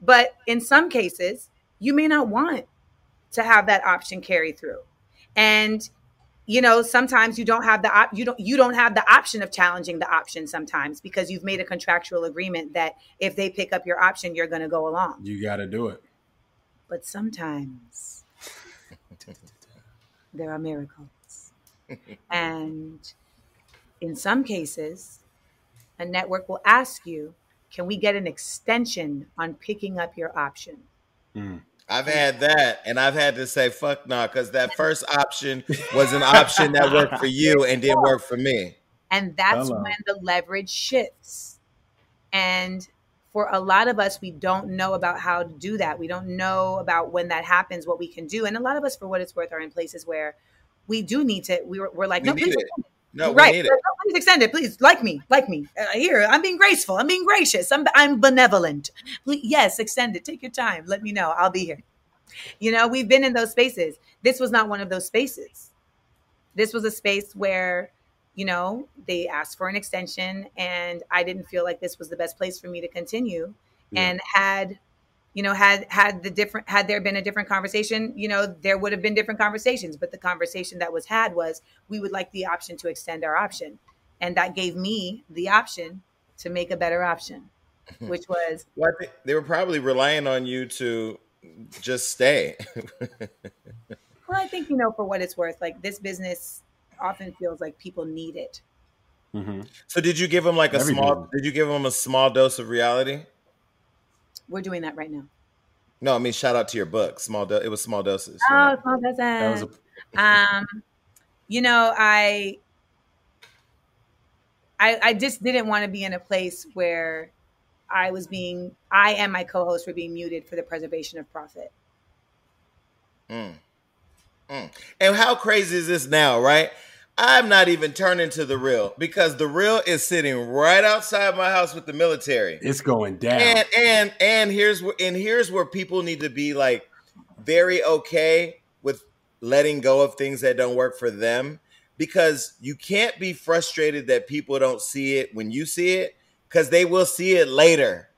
But in some cases, you may not want to have that option carry through. And you know, sometimes you don't have the op- you don't you don't have the option of challenging the option sometimes because you've made a contractual agreement that if they pick up your option, you're going to go along. You got to do it. But sometimes there are miracles. and in some cases, a network will ask you, can we get an extension on picking up your option? Mm. I've had that, and I've had to say fuck no, nah, because that first option was an option that worked for you and didn't work for me. And that's Hello. when the leverage shifts. And for a lot of us, we don't know about how to do that. We don't know about when that happens, what we can do. And a lot of us, for what it's worth, are in places where we do need to. We we're, like, we no, please, no, right. Please extend it. Please like me, like me. Uh, here, I'm being graceful. I'm being gracious. I'm I'm benevolent. Please, yes, extend it. Take your time. Let me know. I'll be here. You know, we've been in those spaces. This was not one of those spaces. This was a space where, you know, they asked for an extension, and I didn't feel like this was the best place for me to continue. Yeah. And had you know had had the different had there been a different conversation you know there would have been different conversations but the conversation that was had was we would like the option to extend our option and that gave me the option to make a better option which was well, they were probably relying on you to just stay well i think you know for what it's worth like this business often feels like people need it mm-hmm. so did you give them like a Everything. small did you give them a small dose of reality we're doing that right now. No, I mean shout out to your book. Small do- it was small doses. Oh, small doses. A- um, you know, I, I, I just didn't want to be in a place where I was being, I and my co-host were being muted for the preservation of profit. Mm. Mm. And how crazy is this now, right? I'm not even turning to the real because the real is sitting right outside my house with the military. It's going down. And and and here's where and here's where people need to be like very okay with letting go of things that don't work for them because you can't be frustrated that people don't see it when you see it because they will see it later.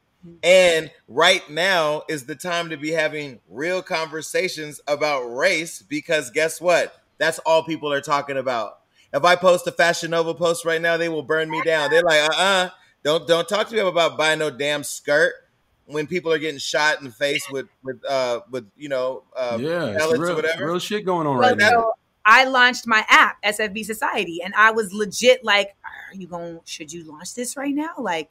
And right now is the time to be having real conversations about race because guess what? That's all people are talking about if I post a Fashion Nova post right now, they will burn me down. They're like, uh uh-uh, uh, don't don't talk to me about buying no damn skirt when people are getting shot in the face with with uh with you know uh yeah, real, or whatever. Real shit going on well, right now. I launched my app, SFB Society, and I was legit like, are you going should you launch this right now? Like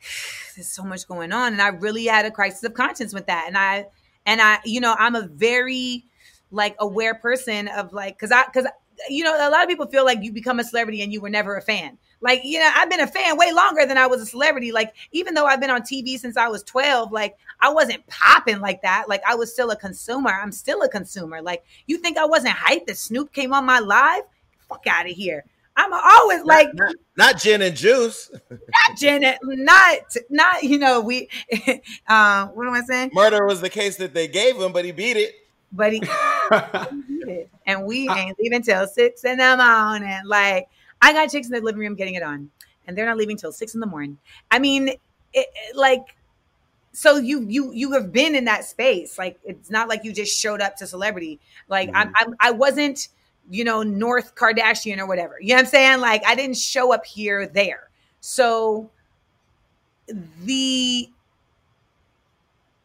there's so much going on. And I really had a crisis of conscience with that. And I and I, you know, I'm a very like aware person of like because I because you know, a lot of people feel like you become a celebrity and you were never a fan. Like, you know, I've been a fan way longer than I was a celebrity. Like, even though I've been on TV since I was 12, like, I wasn't popping like that. Like, I was still a consumer. I'm still a consumer. Like, you think I wasn't hyped that Snoop came on my live? Fuck out of here. I'm always not, like not, not, gin and juice. Not gin and not not you know we uh, what am I saying? Murder was the case that they gave him, but he beat it but he, and we ain't leaving till six in the morning. Like I got chicks in the living room getting it on, and they're not leaving till six in the morning. I mean, it, it, like, so you you you have been in that space. Like it's not like you just showed up to celebrity. Like mm-hmm. I'm, I'm I wasn't you know North Kardashian or whatever. You know what I'm saying? Like I didn't show up here there. So the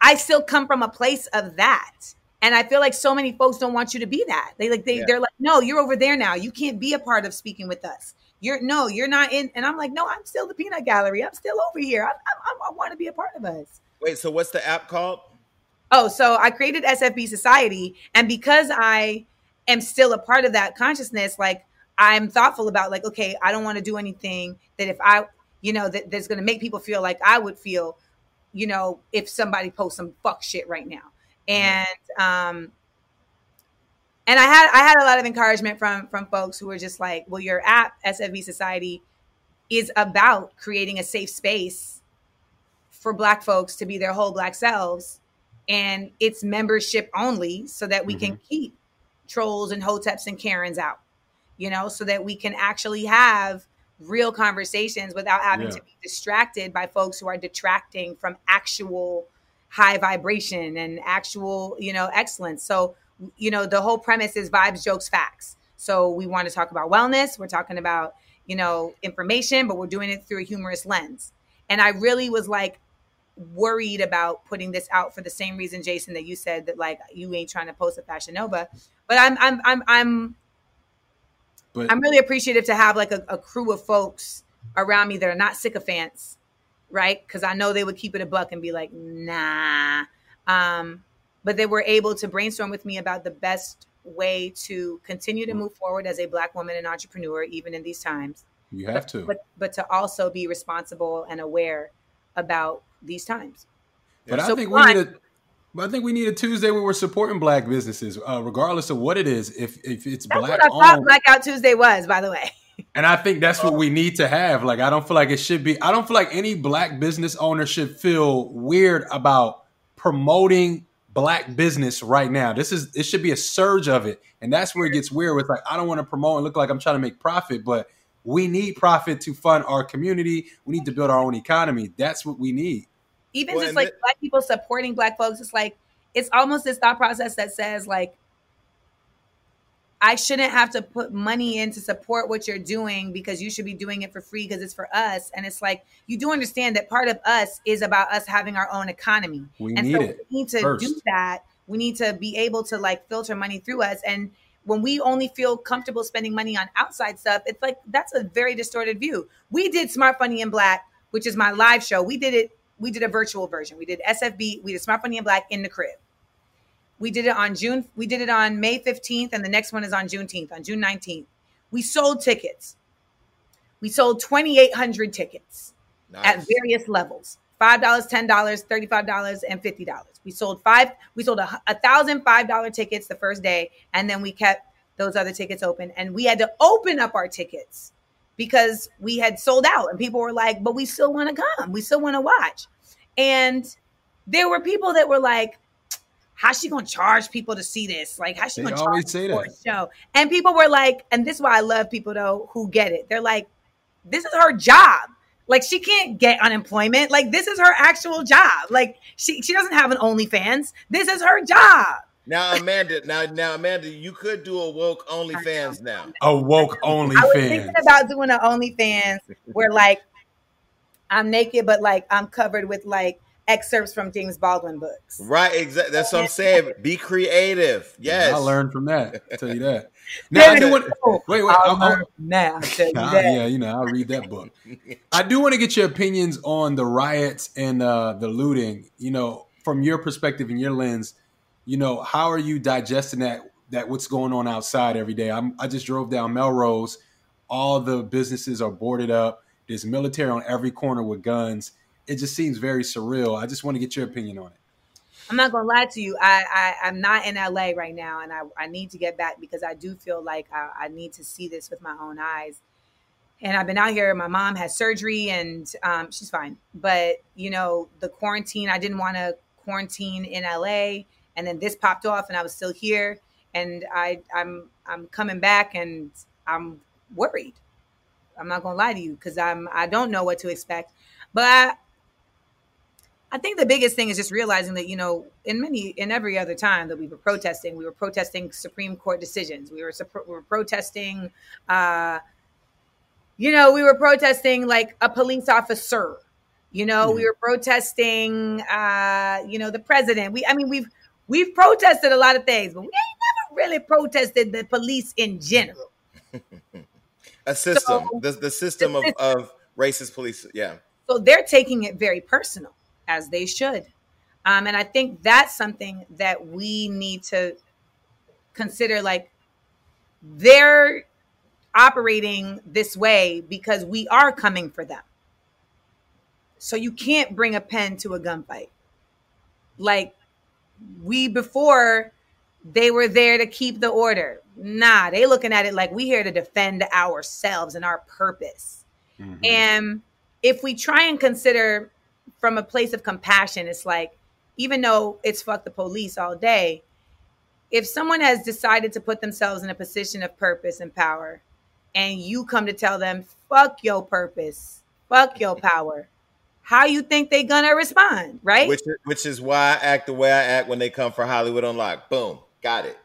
I still come from a place of that and I feel like so many folks don't want you to be that. They like they yeah. they're like, no, you're over there now. You can't be a part of speaking with us. You're no, you're not in. And I'm like, no, I'm still the peanut gallery. I'm still over here. I, I, I want to be a part of us. Wait, so what's the app called? Oh, so I created SFB Society, and because I am still a part of that consciousness, like I'm thoughtful about like, okay, I don't want to do anything that if I, you know, that that's going to make people feel like I would feel, you know, if somebody posts some fuck shit right now. And um and I had I had a lot of encouragement from from folks who were just like, well, your app SFB Society is about creating a safe space for black folks to be their whole black selves and it's membership only so that we mm-hmm. can keep trolls and hoteps and karens out you know so that we can actually have real conversations without having yeah. to be distracted by folks who are detracting from actual high vibration and actual you know excellence. So you know the whole premise is vibes jokes facts. So we want to talk about wellness. We're talking about you know information but we're doing it through a humorous lens. And i really was like worried about putting this out for the same reason, Jason, that you said that like you ain't trying to post a Fashion Nova. But I'm I'm I'm I'm but, I'm really appreciative to have like a, a, crew of folks around me that are not sycophants, right? Because I know they would keep it a buck and be like, nah. Um, but they were able to brainstorm with me about the best way to continue to move forward as a black woman and entrepreneur, even in these times. You have to, but but to also be responsible and aware about these times. But so I think we need a. But I think we need a Tuesday where we're supporting black businesses, uh, regardless of what it is. If if it's that's black, what I thought Blackout Tuesday was, by the way. And I think that's what we need to have. Like, I don't feel like it should be. I don't feel like any black business owner should feel weird about promoting black business right now. This is it should be a surge of it, and that's where it gets weird. With like, I don't want to promote and look like I'm trying to make profit, but we need profit to fund our community. We need to build our own economy. That's what we need even well, just like it, black people supporting black folks it's like it's almost this thought process that says like I shouldn't have to put money in to support what you're doing because you should be doing it for free because it's for us. And it's like you do understand that part of us is about us having our own economy. We and need so it. We need to first. do that. We need to be able to like filter money through us. And when we only feel comfortable spending money on outside stuff, it's like that's a very distorted view. We did Smart Funny and Black, which is my live show. We did it we did a virtual version. We did SFB, we did Smart Funny and Black in the crib. We did it on June, we did it on May 15th, and the next one is on Juneteenth, on June 19th. We sold tickets. We sold 2,800 tickets nice. at various levels. $5, $10, $35, and $50. We sold five, we sold a, a thousand five dollar tickets the first day, and then we kept those other tickets open. And we had to open up our tickets because we had sold out and people were like, but we still want to come. We still want to watch. And there were people that were like, how's she gonna charge people to see this? Like, how's she they gonna always say that show? And people were like, and this is why I love people though who get it. They're like, this is her job. Like she can't get unemployment. Like this is her actual job. Like she she doesn't have an OnlyFans. This is her job. Now, Amanda, now, now, Amanda, you could do a woke OnlyFans now. A woke OnlyFans. I was thinking about doing an OnlyFans where, like, I'm naked, but like I'm covered with like excerpts from James Baldwin books. Right, exactly. That's what I'm saying. Be creative. Yes, I learned from that. I tell you that. Now I do want. Wait, wait. I'll i now. You yeah, you know, I'll read that book. I do want to get your opinions on the riots and uh, the looting. You know, from your perspective and your lens you know, how are you digesting that that what's going on outside every day? I'm, I just drove down Melrose. All the businesses are boarded up. There's military on every corner with guns. It just seems very surreal. I just want to get your opinion on it. I'm not gonna lie to you. I, I am not in LA right now, and I, I need to get back because I do feel like I, I need to see this with my own eyes. And I've been out here. My mom has surgery, and um, she's fine. But you know, the quarantine. I didn't want to quarantine in LA and then this popped off and I was still here and I I'm I'm coming back and I'm worried. I'm not gonna lie to you because I'm I don't know what to expect. But I think the biggest thing is just realizing that you know in many in every other time that we were protesting, we were protesting Supreme Court decisions. We were we were protesting, uh, you know, we were protesting like a police officer. You know, mm-hmm. we were protesting, uh, you know, the president. We I mean we've We've protested a lot of things, but we ain't never really protested the police in general. a system, so, the, the system of, of racist police. Yeah. So they're taking it very personal, as they should. Um, and I think that's something that we need to consider. Like, they're operating this way because we are coming for them. So you can't bring a pen to a gunfight. Like we before they were there to keep the order. Nah, they looking at it like we here to defend ourselves and our purpose. Mm-hmm. And if we try and consider from a place of compassion, it's like even though it's fuck the police all day, if someone has decided to put themselves in a position of purpose and power, and you come to tell them, fuck your purpose, fuck your power, how you think they gonna respond, right? Which which is why I act the way I act when they come for Hollywood Unlocked. Boom, got it.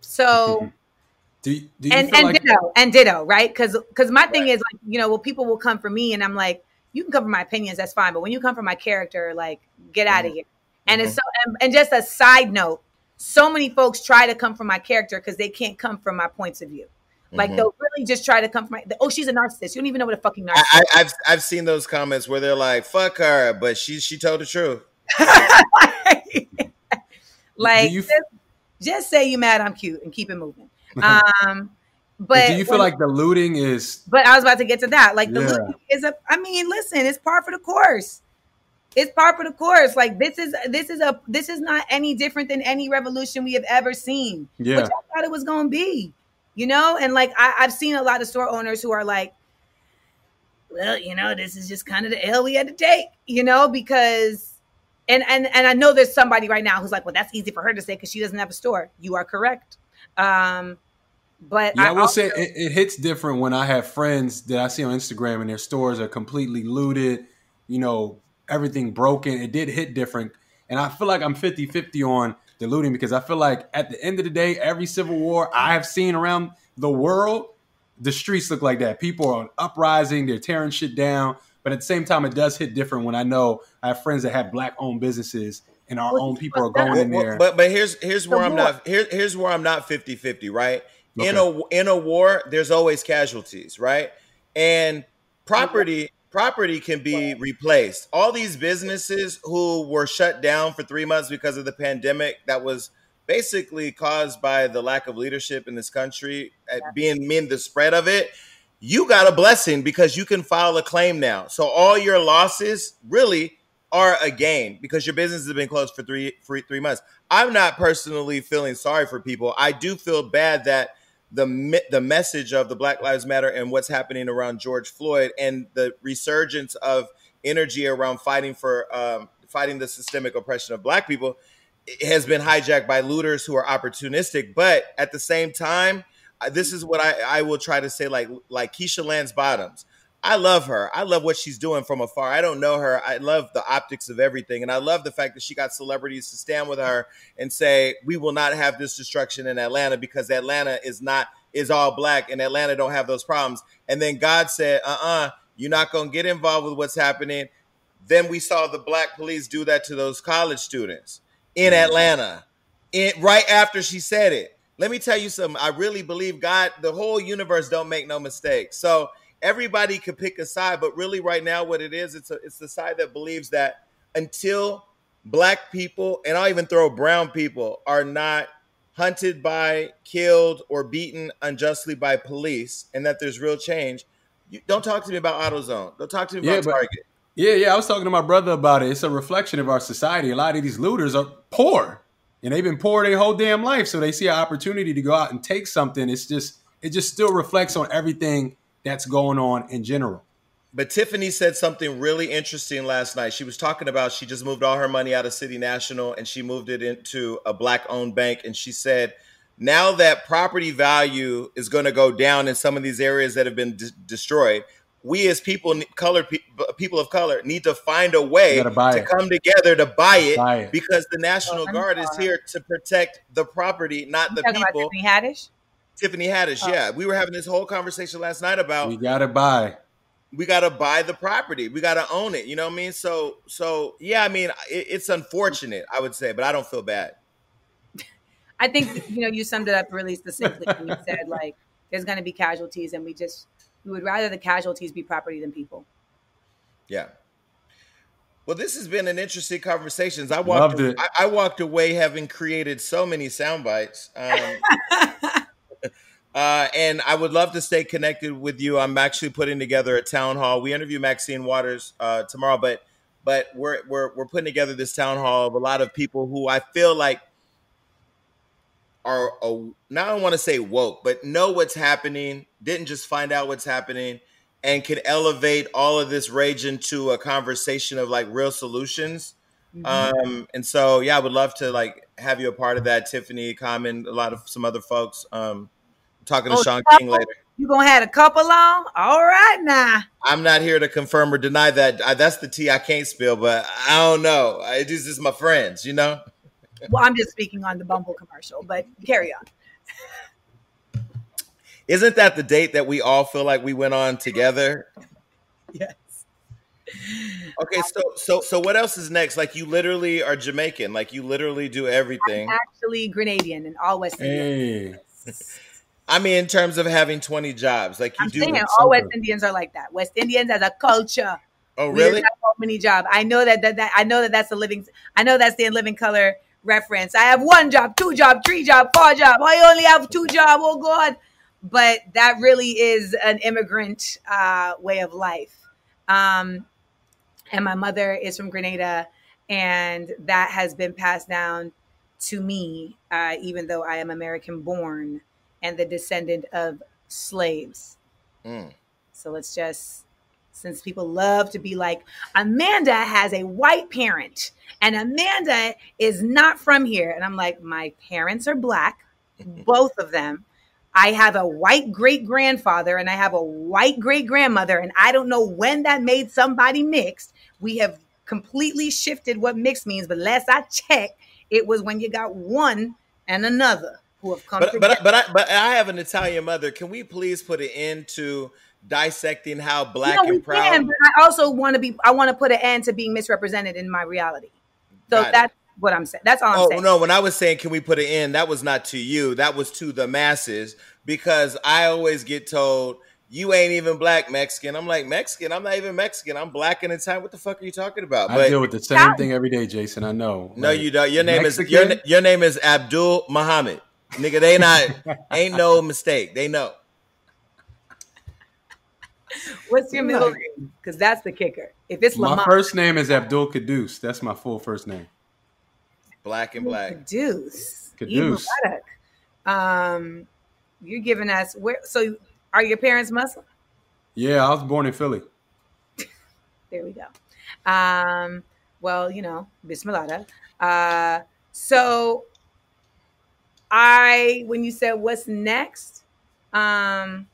So. do, do and and like- ditto and ditto, right? Because because my right. thing is like you know, well, people will come for me, and I'm like, you can come for my opinions, that's fine, but when you come from my character, like, get out of mm-hmm. here. And mm-hmm. it's so and, and just a side note, so many folks try to come from my character because they can't come from my points of view. Like mm-hmm. they'll really just try to come from my, oh, she's a narcissist. You don't even know what a fucking narcissist. I, have I've seen those comments where they're like, "Fuck her," but she she told the truth. like, you, just, just, say you mad, I'm cute, and keep it moving. Um, but, do you feel when, like the looting is? But I was about to get to that. Like the yeah. looting is a. I mean, listen, it's par for the course. It's par for the course. Like this is this is a this is not any different than any revolution we have ever seen. Yeah, which I thought it was going to be you know? And like I, I've seen a lot of store owners who are like, well, you know, this is just kind of the L we had to take, you know, because and and and I know there's somebody right now who's like, well, that's easy for her to say because she doesn't have a store. You are correct. Um, but yeah, I, I will also, say it, it, hits different when I have friends that I see on Instagram and their stores are completely looted, you know, everything broken. It did hit different. And I feel like I'm 50 50 on diluting because I feel like at the end of the day, every civil war I have seen around the world, the streets look like that. People are uprising, they're tearing shit down. But at the same time, it does hit different when I know I have friends that have black owned businesses and our own people are going in there. But but here's here's where I'm not here, here's where I'm not 50-50, right? Okay. In a in a war, there's always casualties, right? And property property can be replaced. All these businesses who were shut down for three months because of the pandemic that was basically caused by the lack of leadership in this country uh, at being mean the spread of it you got a blessing because you can file a claim now so all your losses really are a gain because your business has been closed for three for three months i'm not personally feeling sorry for people i do feel bad that the the message of the Black Lives Matter and what's happening around George Floyd and the resurgence of energy around fighting for um, fighting the systemic oppression of Black people has been hijacked by looters who are opportunistic. But at the same time, this is what I, I will try to say, like like Keisha Lance Bottoms. I love her. I love what she's doing from afar. I don't know her. I love the optics of everything. And I love the fact that she got celebrities to stand with her and say, we will not have this destruction in Atlanta because Atlanta is not, is all black and Atlanta don't have those problems. And then God said, uh uh-uh, uh, you are not going to get involved with what's happening. Then we saw the black police do that to those college students in mm-hmm. Atlanta in, right after she said it. Let me tell you something. I really believe God, the whole universe don't make no mistakes. So, everybody could pick a side, but really, right now, what it is, it's a, it's the side that believes that until black people and I'll even throw brown people are not hunted by, killed, or beaten unjustly by police, and that there's real change. You, don't talk to me about AutoZone. Don't talk to me about yeah, but, Target. Yeah, yeah. I was talking to my brother about it. It's a reflection of our society. A lot of these looters are poor, and they've been poor their whole damn life. So they see an opportunity to go out and take something. It's just it just still reflects on everything that's going on in general. But Tiffany said something really interesting last night. She was talking about she just moved all her money out of City National and she moved it into a black owned bank. And she said, now that property value is going to go down in some of these areas that have been d- destroyed, we as people, color people of color, need to find a way to it. come together to buy it, buy it. because the National Guard is here to protect the property, not the people. Tiffany Haddish? Tiffany Haddish. Oh. Yeah, we were having this whole conversation last night about we gotta buy. We gotta buy the property. We gotta own it. You know what I mean? So, so yeah. I mean, it, it's unfortunate, I would say, but I don't feel bad. I think you know you summed it up really succinctly when you said like there's going to be casualties, and we just we would rather the casualties be property than people. Yeah. Well, this has been an interesting conversation. I walked. I, I, walked away having created so many sound bites. Um, Uh, and I would love to stay connected with you. I'm actually putting together a town hall. We interview Maxine Waters uh, tomorrow, but but we're we're we're putting together this town hall of a lot of people who I feel like are uh, now I don't want to say woke, but know what's happening. Didn't just find out what's happening, and can elevate all of this rage into a conversation of like real solutions. Mm-hmm. Um, and so yeah, I would love to like have you a part of that. Tiffany, Common, a lot of some other folks. Um, talking to oh, Shaun King later. You gonna have a couple on? All right now. I'm not here to confirm or deny that. I, that's the tea I can't spill, but I don't know. It's just, just my friends, you know. Well, I'm just speaking on the Bumble commercial, but carry on. Isn't that the date that we all feel like we went on together? yes. Okay, so so so what else is next? Like you literally are Jamaican, like you literally do everything. I'm actually Grenadian and all West Indian. Hey. I mean, in terms of having 20 jobs, like you I'm do. Saying all West Indians are like that. West Indians as a culture. Oh, really? so many jobs. I know that, that, that I know that that's the living. I know that's the living color reference. I have one job, two job, three job, four job. I only have two job. Oh God! But that really is an immigrant uh, way of life. Um, and my mother is from Grenada, and that has been passed down to me, uh, even though I am American born and the descendant of slaves. Mm. So let's just, since people love to be like, Amanda has a white parent and Amanda is not from here. And I'm like, my parents are black, both of them. I have a white great grandfather and I have a white great grandmother. And I don't know when that made somebody mixed. We have completely shifted what mixed means. But last I checked, it was when you got one and another who have come. But but but I, but I have an Italian mother. Can we please put an end to dissecting how black and proud? Can, but I also want to be. I want to put an end to being misrepresented in my reality. So Got that's it. what I'm saying. That's all I'm oh, saying. no, when I was saying can we put an end, that was not to you. That was to the masses because I always get told you ain't even black Mexican. I'm like Mexican. I'm not even Mexican. I'm black and Italian. What the fuck are you talking about? But, I deal with the same thing every day, Jason. I know. No, like, you don't. Your name Mexican? is your, your name is Abdul Muhammad. Nigga, they not ain't no mistake. They know. What's your middle name? Because that's the kicker. If it's my first name is Abdul Caduce. That's my full first name. Black and black. Caduce. Caduce. Um, you're giving us where? So, are your parents Muslim? Yeah, I was born in Philly. there we go. Um, well, you know, Bismillah. Uh, so I when you said what's next, um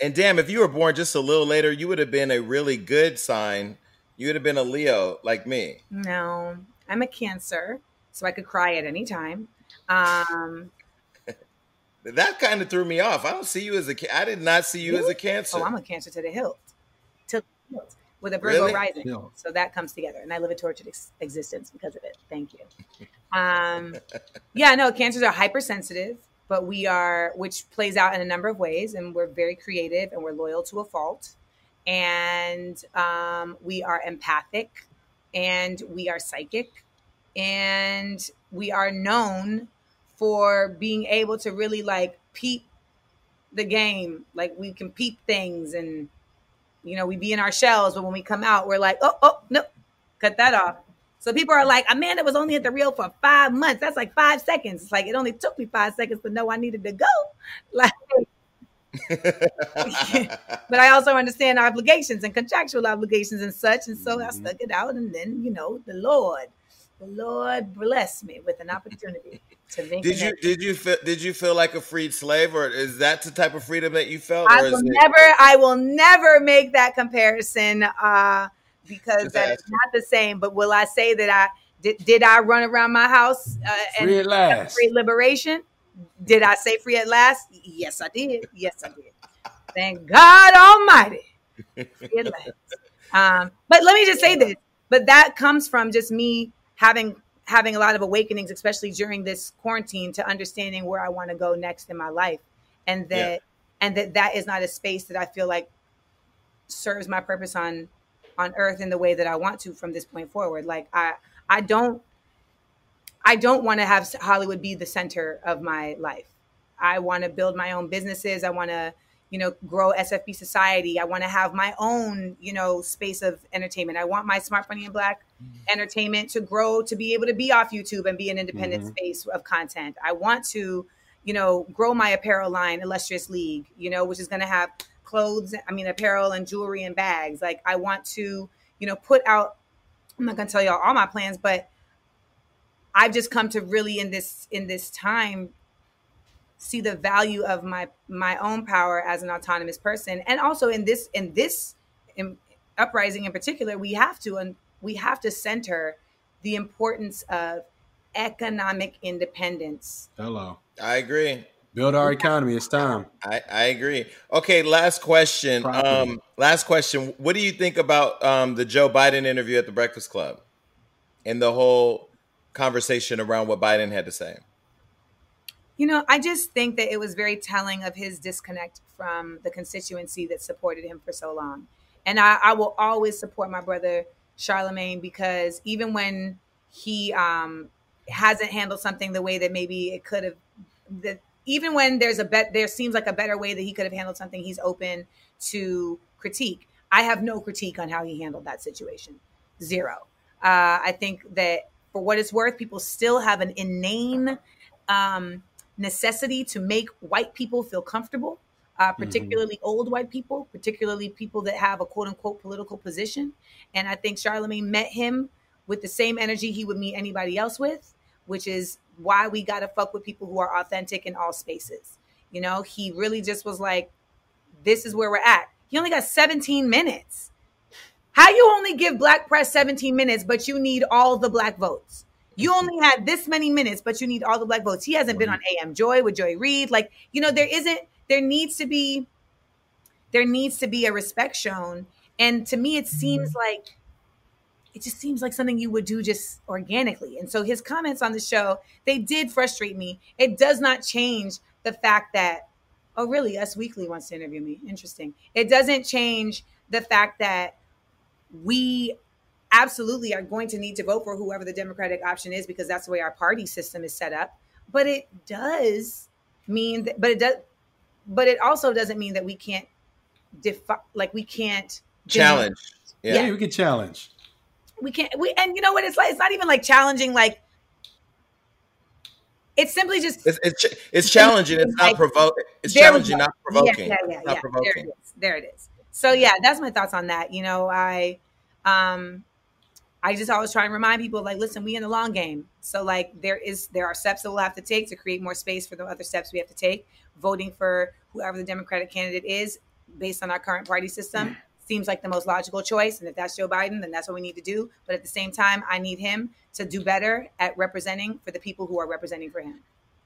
and damn, if you were born just a little later, you would have been a really good sign. You would have been a Leo like me. No, I'm a Cancer, so I could cry at any time. Um, that kind of threw me off. I don't see you as a. I did not see you really? as a Cancer. Oh, I'm a Cancer to the hilt. To the hilt with a Virgo really? rising. Yeah. So that comes together, and I live a tortured ex- existence because of it. Thank you. Um, yeah, no, cancers are hypersensitive, but we are, which plays out in a number of ways, and we're very creative and we're loyal to a fault, and um, we are empathic, and we are psychic, and we are known for being able to really like peep the game, like we can peep things and you know, we be in our shells, but when we come out, we're like, oh, oh, no, cut that off. So people are like, Amanda was only at the real for five months. That's like five seconds. It's like it only took me five seconds to know I needed to go. Like, but I also understand obligations and contractual obligations and such. And so mm-hmm. I stuck it out. And then, you know, the Lord, the Lord blessed me with an opportunity. Did you did you feel did you feel like a freed slave, or is that the type of freedom that you felt? I will never, it- I will never make that comparison. Uh, because that's not the same. But will I say that I did? Did I run around my house uh, free and at last. free liberation? Did I say free at last? Yes, I did. Yes, I did. Thank God Almighty. Free at last. Um, but let me just say this. But that comes from just me having having a lot of awakenings, especially during this quarantine, to understanding where I want to go next in my life, and that yeah. and that that is not a space that I feel like serves my purpose on on earth in the way that I want to from this point forward. Like I I don't I don't want to have Hollywood be the center of my life. I want to build my own businesses. I want to, you know, grow SFB Society. I want to have my own, you know, space of entertainment. I want my Smart Funny and Black mm-hmm. entertainment to grow to be able to be off YouTube and be an independent mm-hmm. space of content. I want to, you know, grow my apparel line, Illustrious League, you know, which is going to have clothes, I mean, apparel and jewelry and bags. Like, I want to, you know, put out, I'm not going to tell y'all all my plans, but I've just come to really in this in this time see the value of my my own power as an autonomous person. And also in this in this in uprising in particular we have to and we have to center the importance of economic independence. Hello. I agree. Build our economy. It's time. I i agree. Okay last question. Property. um last question. What do you think about um the joe biden interview at the breakfast club and the whole conversation around what Biden had to say? You know, I just think that it was very telling of his disconnect from the constituency that supported him for so long. And I, I will always support my brother Charlemagne because even when he um, hasn't handled something the way that maybe it could have, that even when there's a bet, there seems like a better way that he could have handled something, he's open to critique. I have no critique on how he handled that situation. Zero. Uh, I think that for what it's worth, people still have an inane um, necessity to make white people feel comfortable, uh, mm-hmm. particularly mm-hmm. old white people, particularly people that have a quote unquote political position. And I think Charlemagne met him with the same energy he would meet anybody else with, which is why we got to fuck with people who are authentic in all spaces. You know, he really just was like, this is where we're at. He only got 17 minutes. How you only give black press 17 minutes, but you need all the black votes? You only had this many minutes, but you need all the black votes. He hasn't been on AM Joy with Joy Reid. Like, you know, there isn't, there needs to be, there needs to be a respect shown. And to me, it seems mm-hmm. like, it just seems like something you would do just organically. And so his comments on the show, they did frustrate me. It does not change the fact that, oh, really, Us Weekly wants to interview me. Interesting. It doesn't change the fact that we absolutely are going to need to vote for whoever the Democratic option is because that's the way our party system is set up. But it does mean that, but it does, but it also doesn't mean that we can't defy, like we can't challenge. Yeah. yeah, we can challenge. We can't. We and you know what it's like. It's not even like challenging. Like it's simply just it's it's, it's challenging. It's not provoking. It's challenging, not provoking. Yeah, yeah, yeah. yeah. There it is. There it is so yeah, that's my thoughts on that. You know, I um I just always try and remind people like, listen, we in the long game. So like there is there are steps that we'll have to take to create more space for the other steps we have to take. Voting for whoever the Democratic candidate is based on our current party system seems like the most logical choice. And if that's Joe Biden, then that's what we need to do. But at the same time, I need him to do better at representing for the people who are representing for him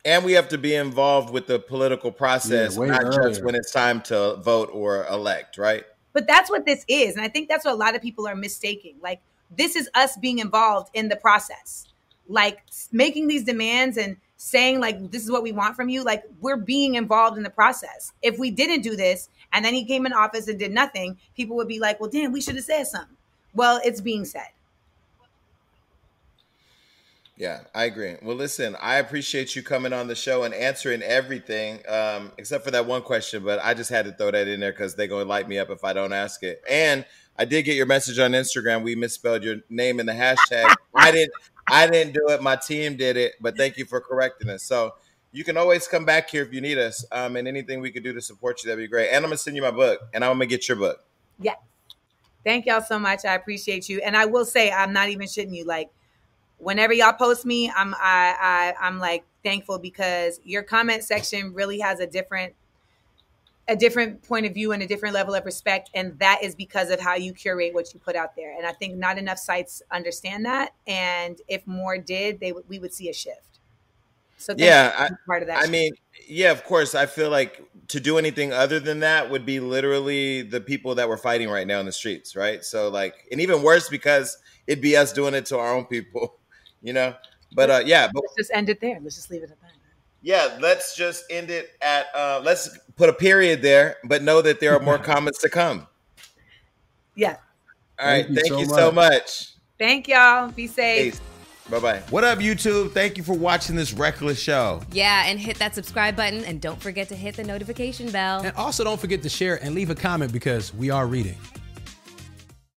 and we have to be involved with the political process, yeah, not earlier. just when it's time to vote or elect, right? But that's what this is. And I think that's what a lot of people are mistaking. Like, this is us being involved in the process, like making these demands and saying, like, this is what we want from you. Like, we're being involved in the process. If we didn't do this and then he came in office and did nothing, people would be like, well, damn, we should have said something. Well, it's being said. Yeah, I agree. Well, listen, I appreciate you coming on the show and answering everything, um, except for that one question. But I just had to throw that in there because they're gonna light me up if I don't ask it. And I did get your message on Instagram. We misspelled your name in the hashtag. I didn't. I didn't do it. My team did it. But thank you for correcting us. So you can always come back here if you need us. Um, and anything we could do to support you, that'd be great. And I'm gonna send you my book, and I'm gonna get your book. Yeah. Thank y'all so much. I appreciate you. And I will say, I'm not even shitting you. Like whenever y'all post me, I'm I, I I'm like thankful because your comment section really has a different a different point of view and a different level of respect and that is because of how you curate what you put out there and i think not enough sites understand that and if more did they we would see a shift so yeah I, part of that i shift. mean yeah of course i feel like to do anything other than that would be literally the people that we're fighting right now in the streets right so like and even worse because it'd be us doing it to our own people you know. But uh, yeah, but let's just end it there. Let's just leave it at that. Yeah, let's just end it at. Uh, let's put a period there, but know that there are more comments to come. Yeah. All right. Thank you, thank so, you much. so, much. Thank y'all. Be safe. Bye bye. What up, YouTube? Thank you for watching this reckless show. Yeah, and hit that subscribe button and don't forget to hit the notification bell. And also don't forget to share and leave a comment because we are reading.